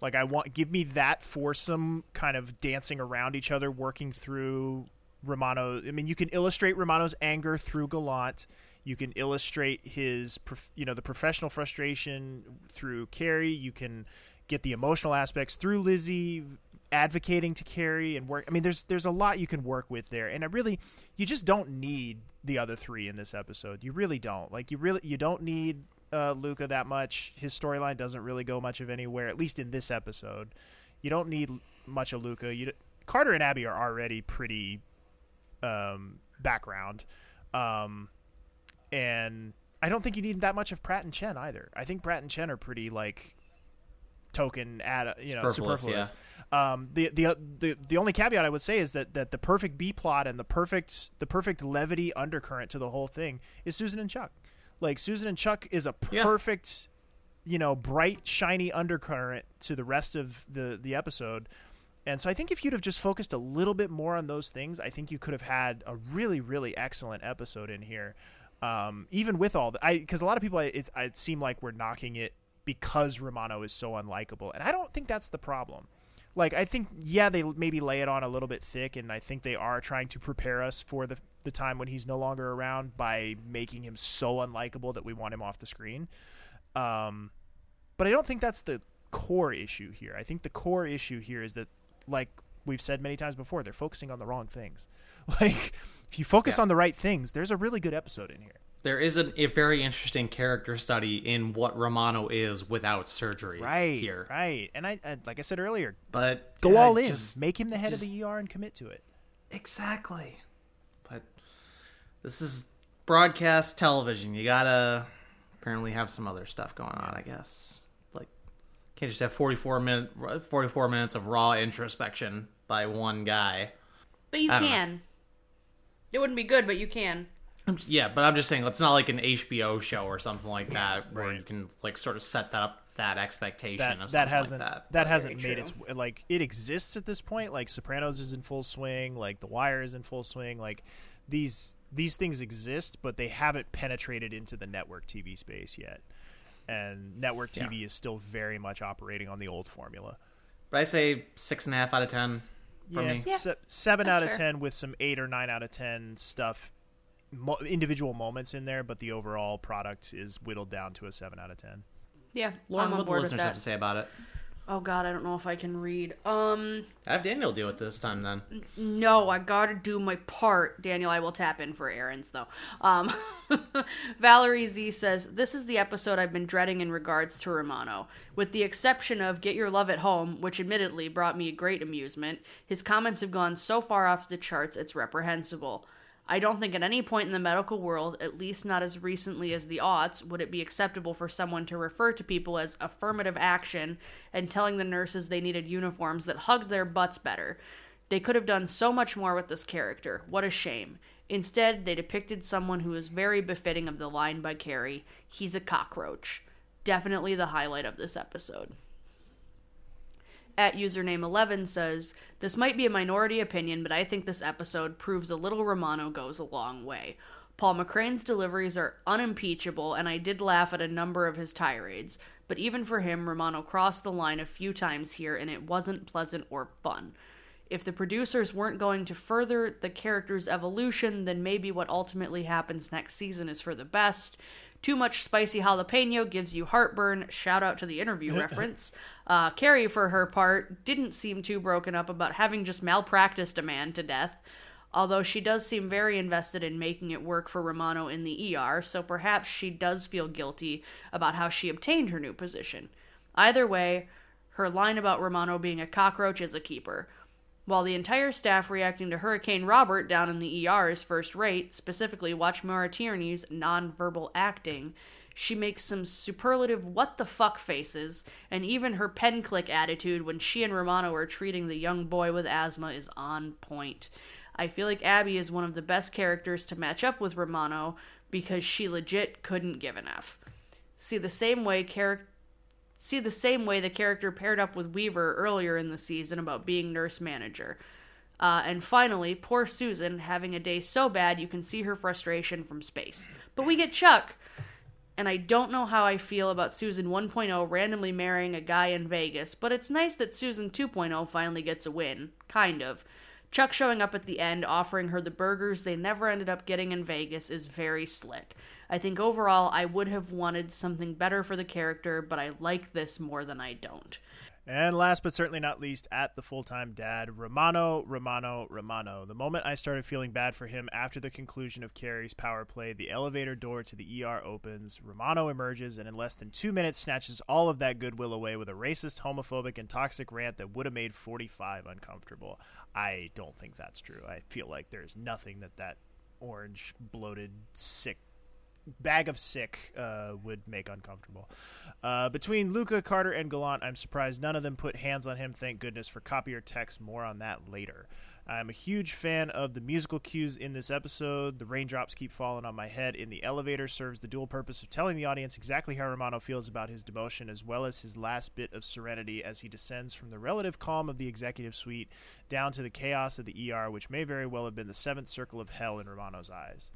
Like I want give me that foursome kind of dancing around each other, working through Romano. I mean, you can illustrate Romano's anger through Gallant. You can illustrate his, you know, the professional frustration through Kerry. You can get the emotional aspects through Lizzie, advocating to Kerry and work. I mean, there's there's a lot you can work with there, and I really, you just don't need the other three in this episode. You really don't. Like you really you don't need uh, Luka that much. His storyline doesn't really go much of anywhere, at least in this episode. You don't need much of Luka. You Carter and Abby are already pretty um, background, um, and I don't think you need that much of Pratt and Chen either. I think Pratt and Chen are pretty like token ad you know Superfluous, superfluous. Um, the, the the the only caveat I would say is that that the perfect B plot and the perfect the perfect levity undercurrent to the whole thing is Susan and Chuck. Like Susan and Chuck is a Yeah. perfect, you know, bright shiny undercurrent to the rest of the the episode. And so I think if you'd have just focused a little bit more on those things, I think you could have had a really really excellent episode in here. Um, even with all the, I because a lot of people it, it like we're knocking it because Romano is so unlikable, and I don't think that's the problem. Like I think yeah they maybe lay it on a little bit thick, and I think they are trying to prepare us for the the time when he's no longer around by making him so unlikable that we want him off the screen. Um, but I don't think that's the core issue here. I think the core issue here is that like we've said many times before, they're focusing on the wrong things. Like, if you focus Yeah. on the right things, there's a really good episode in here. There is a, a very interesting character study in what Romano is without surgery Right. here. Right. And I, I like I said earlier, But go all in. just- Make him the head just- of the ER and commit to it. Exactly. But this is broadcast television. You gotta apparently have some other stuff going on, I guess. Like, can't just have 44, minute, 44 minutes of raw introspection by one guy. But you I don't know. can. It wouldn't be good, but you can. I'm just- yeah, but I'm just saying, it's not like an HBO show or something like that where you can, like, sort of set that up, that expectation That of that hasn't like that, that. hasn't made its like it exists at this point. Like Sopranos is in full swing. Like The Wire is in full swing. Like these these things exist, but they haven't penetrated into the network TV space yet. And network Yeah. TV is still very much operating on the old formula. But I say six and a half out of ten for yeah, me. se- seven that's out of fair. ten with some eight or nine out of ten stuff, mo- individual moments in there, but the overall product is whittled down to a seven out of ten. Yeah, Lauren, I'm on what the board with listeners have to say about it? Oh god, I don't know if I can read. Um, Have Daniel do it this time then. no, I gotta do my part. Daniel, I will tap in for Aaron's though. Um, Valerie Z says this is the episode I've been dreading in regards to Romano, with the exception of "Get Your Love at Home," which admittedly brought me great amusement. His comments have gone so far off the charts, it's reprehensible. I don't think at any point in the medical world, at least not as recently as the aughts, would it be acceptable for someone to refer to people as affirmative action and telling the nurses they needed uniforms that hugged their butts better. They could have done so much more with this character. What a shame. Instead, they depicted someone who is very befitting of the line by Kerry He's a cockroach. Definitely the highlight of this episode at username 11 says this might be a minority opinion but i think this episode proves a little romano goes a long way paul mccrane's deliveries are unimpeachable and i did laugh at a number of his tirades but even for him romano crossed the line a few times here and it wasn't pleasant or fun if the producers weren't going to further the character's evolution, then maybe what ultimately happens next season is for the best. Too much spicy jalapeno gives you heartburn. Shout out to the interview reference. Uh, Kerry, for her part, didn't seem too broken up about having just malpracticed a man to death, although she does seem very invested in making it work for Romano in the ER, so perhaps she does feel guilty about how she obtained her new position. Either way, her line about Romano being a cockroach is a keeper. While the entire staff reacting to Hurricane Robert down in the ER is first rate, specifically watch Maura Tierney's nonverbal acting, she makes some superlative what the fuck faces, and even her pen click attitude when she and Romano are treating the young boy with asthma is on point. I feel like Abby is one of the best characters to match up with Romano because she legit couldn't give enough. See the same way character see the same way the character paired up with Weaver earlier in the season about being nurse manager. Uh, and finally, poor Susan having a day so bad you can see her frustration from space. But we get Chuck. And I don't know how I feel about Susan 1.0 randomly marrying a guy in Vegas, but it's nice that Susan 2.0 finally gets a win. Kind of. Chuck showing up at the end, offering her the burgers they never ended up getting in Vegas, is very slick. I think overall I would have wanted something better for the character, but I like this more than I don't. And last but certainly not least, at the full time dad, Romano, Romano, Romano. The moment I started feeling bad for him after the conclusion of Kerry's power play, the elevator door to the ER opens, Romano emerges, and in less than two minutes snatches all of that goodwill away with a racist, homophobic, and toxic rant that would have made 45 uncomfortable. I don't think that's true. I feel like there's nothing that that orange, bloated, sick bag of sick uh, would make uncomfortable. Uh, between Luka, Carter, and Gallant, I'm surprised none of them put hands on him. Thank goodness for copier text. More on that later. I'm a huge fan of the musical cues in this episode. The raindrops keep falling on my head in the elevator serves the dual purpose of telling the audience exactly how Romano feels about his demotion, as well as his last bit of serenity as he descends from the relative calm of the executive suite down to the chaos of the ER, which may very well have been the seventh circle of hell in Romano's eyes.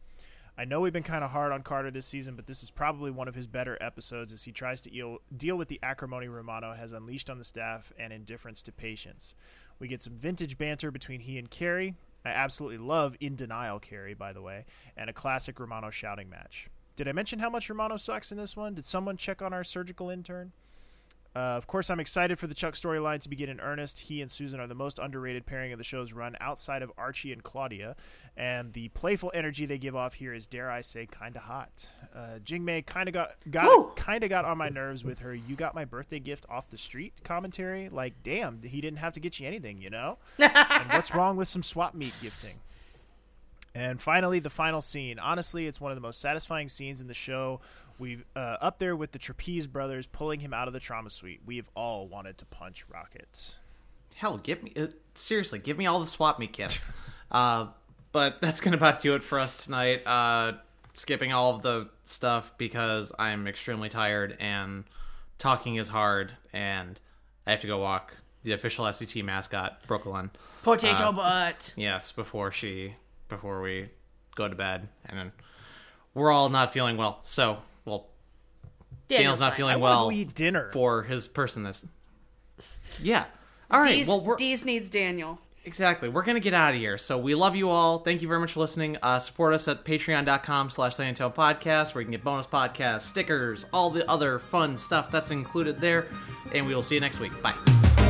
I know we've been kind of hard on Carter this season, but this is probably one of his better episodes as he tries to eel, deal with the acrimony Romano has unleashed on the staff and indifference to patients. We get some vintage banter between he and Kerry. I absolutely love In Denial Kerry, by the way, and a classic Romano shouting match. Did I mention how much Romano sucks in this one? Did someone check on our surgical intern? Uh, of course, I'm excited for the Chuck storyline to begin in earnest. He and Susan are the most underrated pairing of the show's run outside of Archie and Claudia, and the playful energy they give off here is, dare I say, kind of hot. Uh, Jingmei kind of got got kind of got on my nerves with her "You got my birthday gift off the street" commentary. Like, damn, he didn't have to get you anything, you know. and what's wrong with some swap meet gifting? And finally, the final scene. Honestly, it's one of the most satisfying scenes in the show. We've uh, up there with the Trapeze brothers pulling him out of the trauma suite. We've all wanted to punch Rocket. Hell, give me uh, seriously, give me all the swap meet gifts. uh, but that's gonna about do it for us tonight. Uh, skipping all of the stuff because I'm extremely tired and talking is hard, and I have to go walk the official SCT mascot, Brooklyn. Potato Uh, butt. Yes, before she before we go to bed, and then we're all not feeling well. So, well, Daniel's, Daniel's not fine. feeling I wanna well go eat dinner. for his person. This, yeah. All right. Deez, well, we're Deez needs Daniel. exactly. We're gonna get out of here. So we love you all. Thank you very much for listening. Uh, support us at Patreon.com/slash San Podcast, where you can get bonus podcasts, stickers, all the other fun stuff that's included there. And we will see you next week. Bye.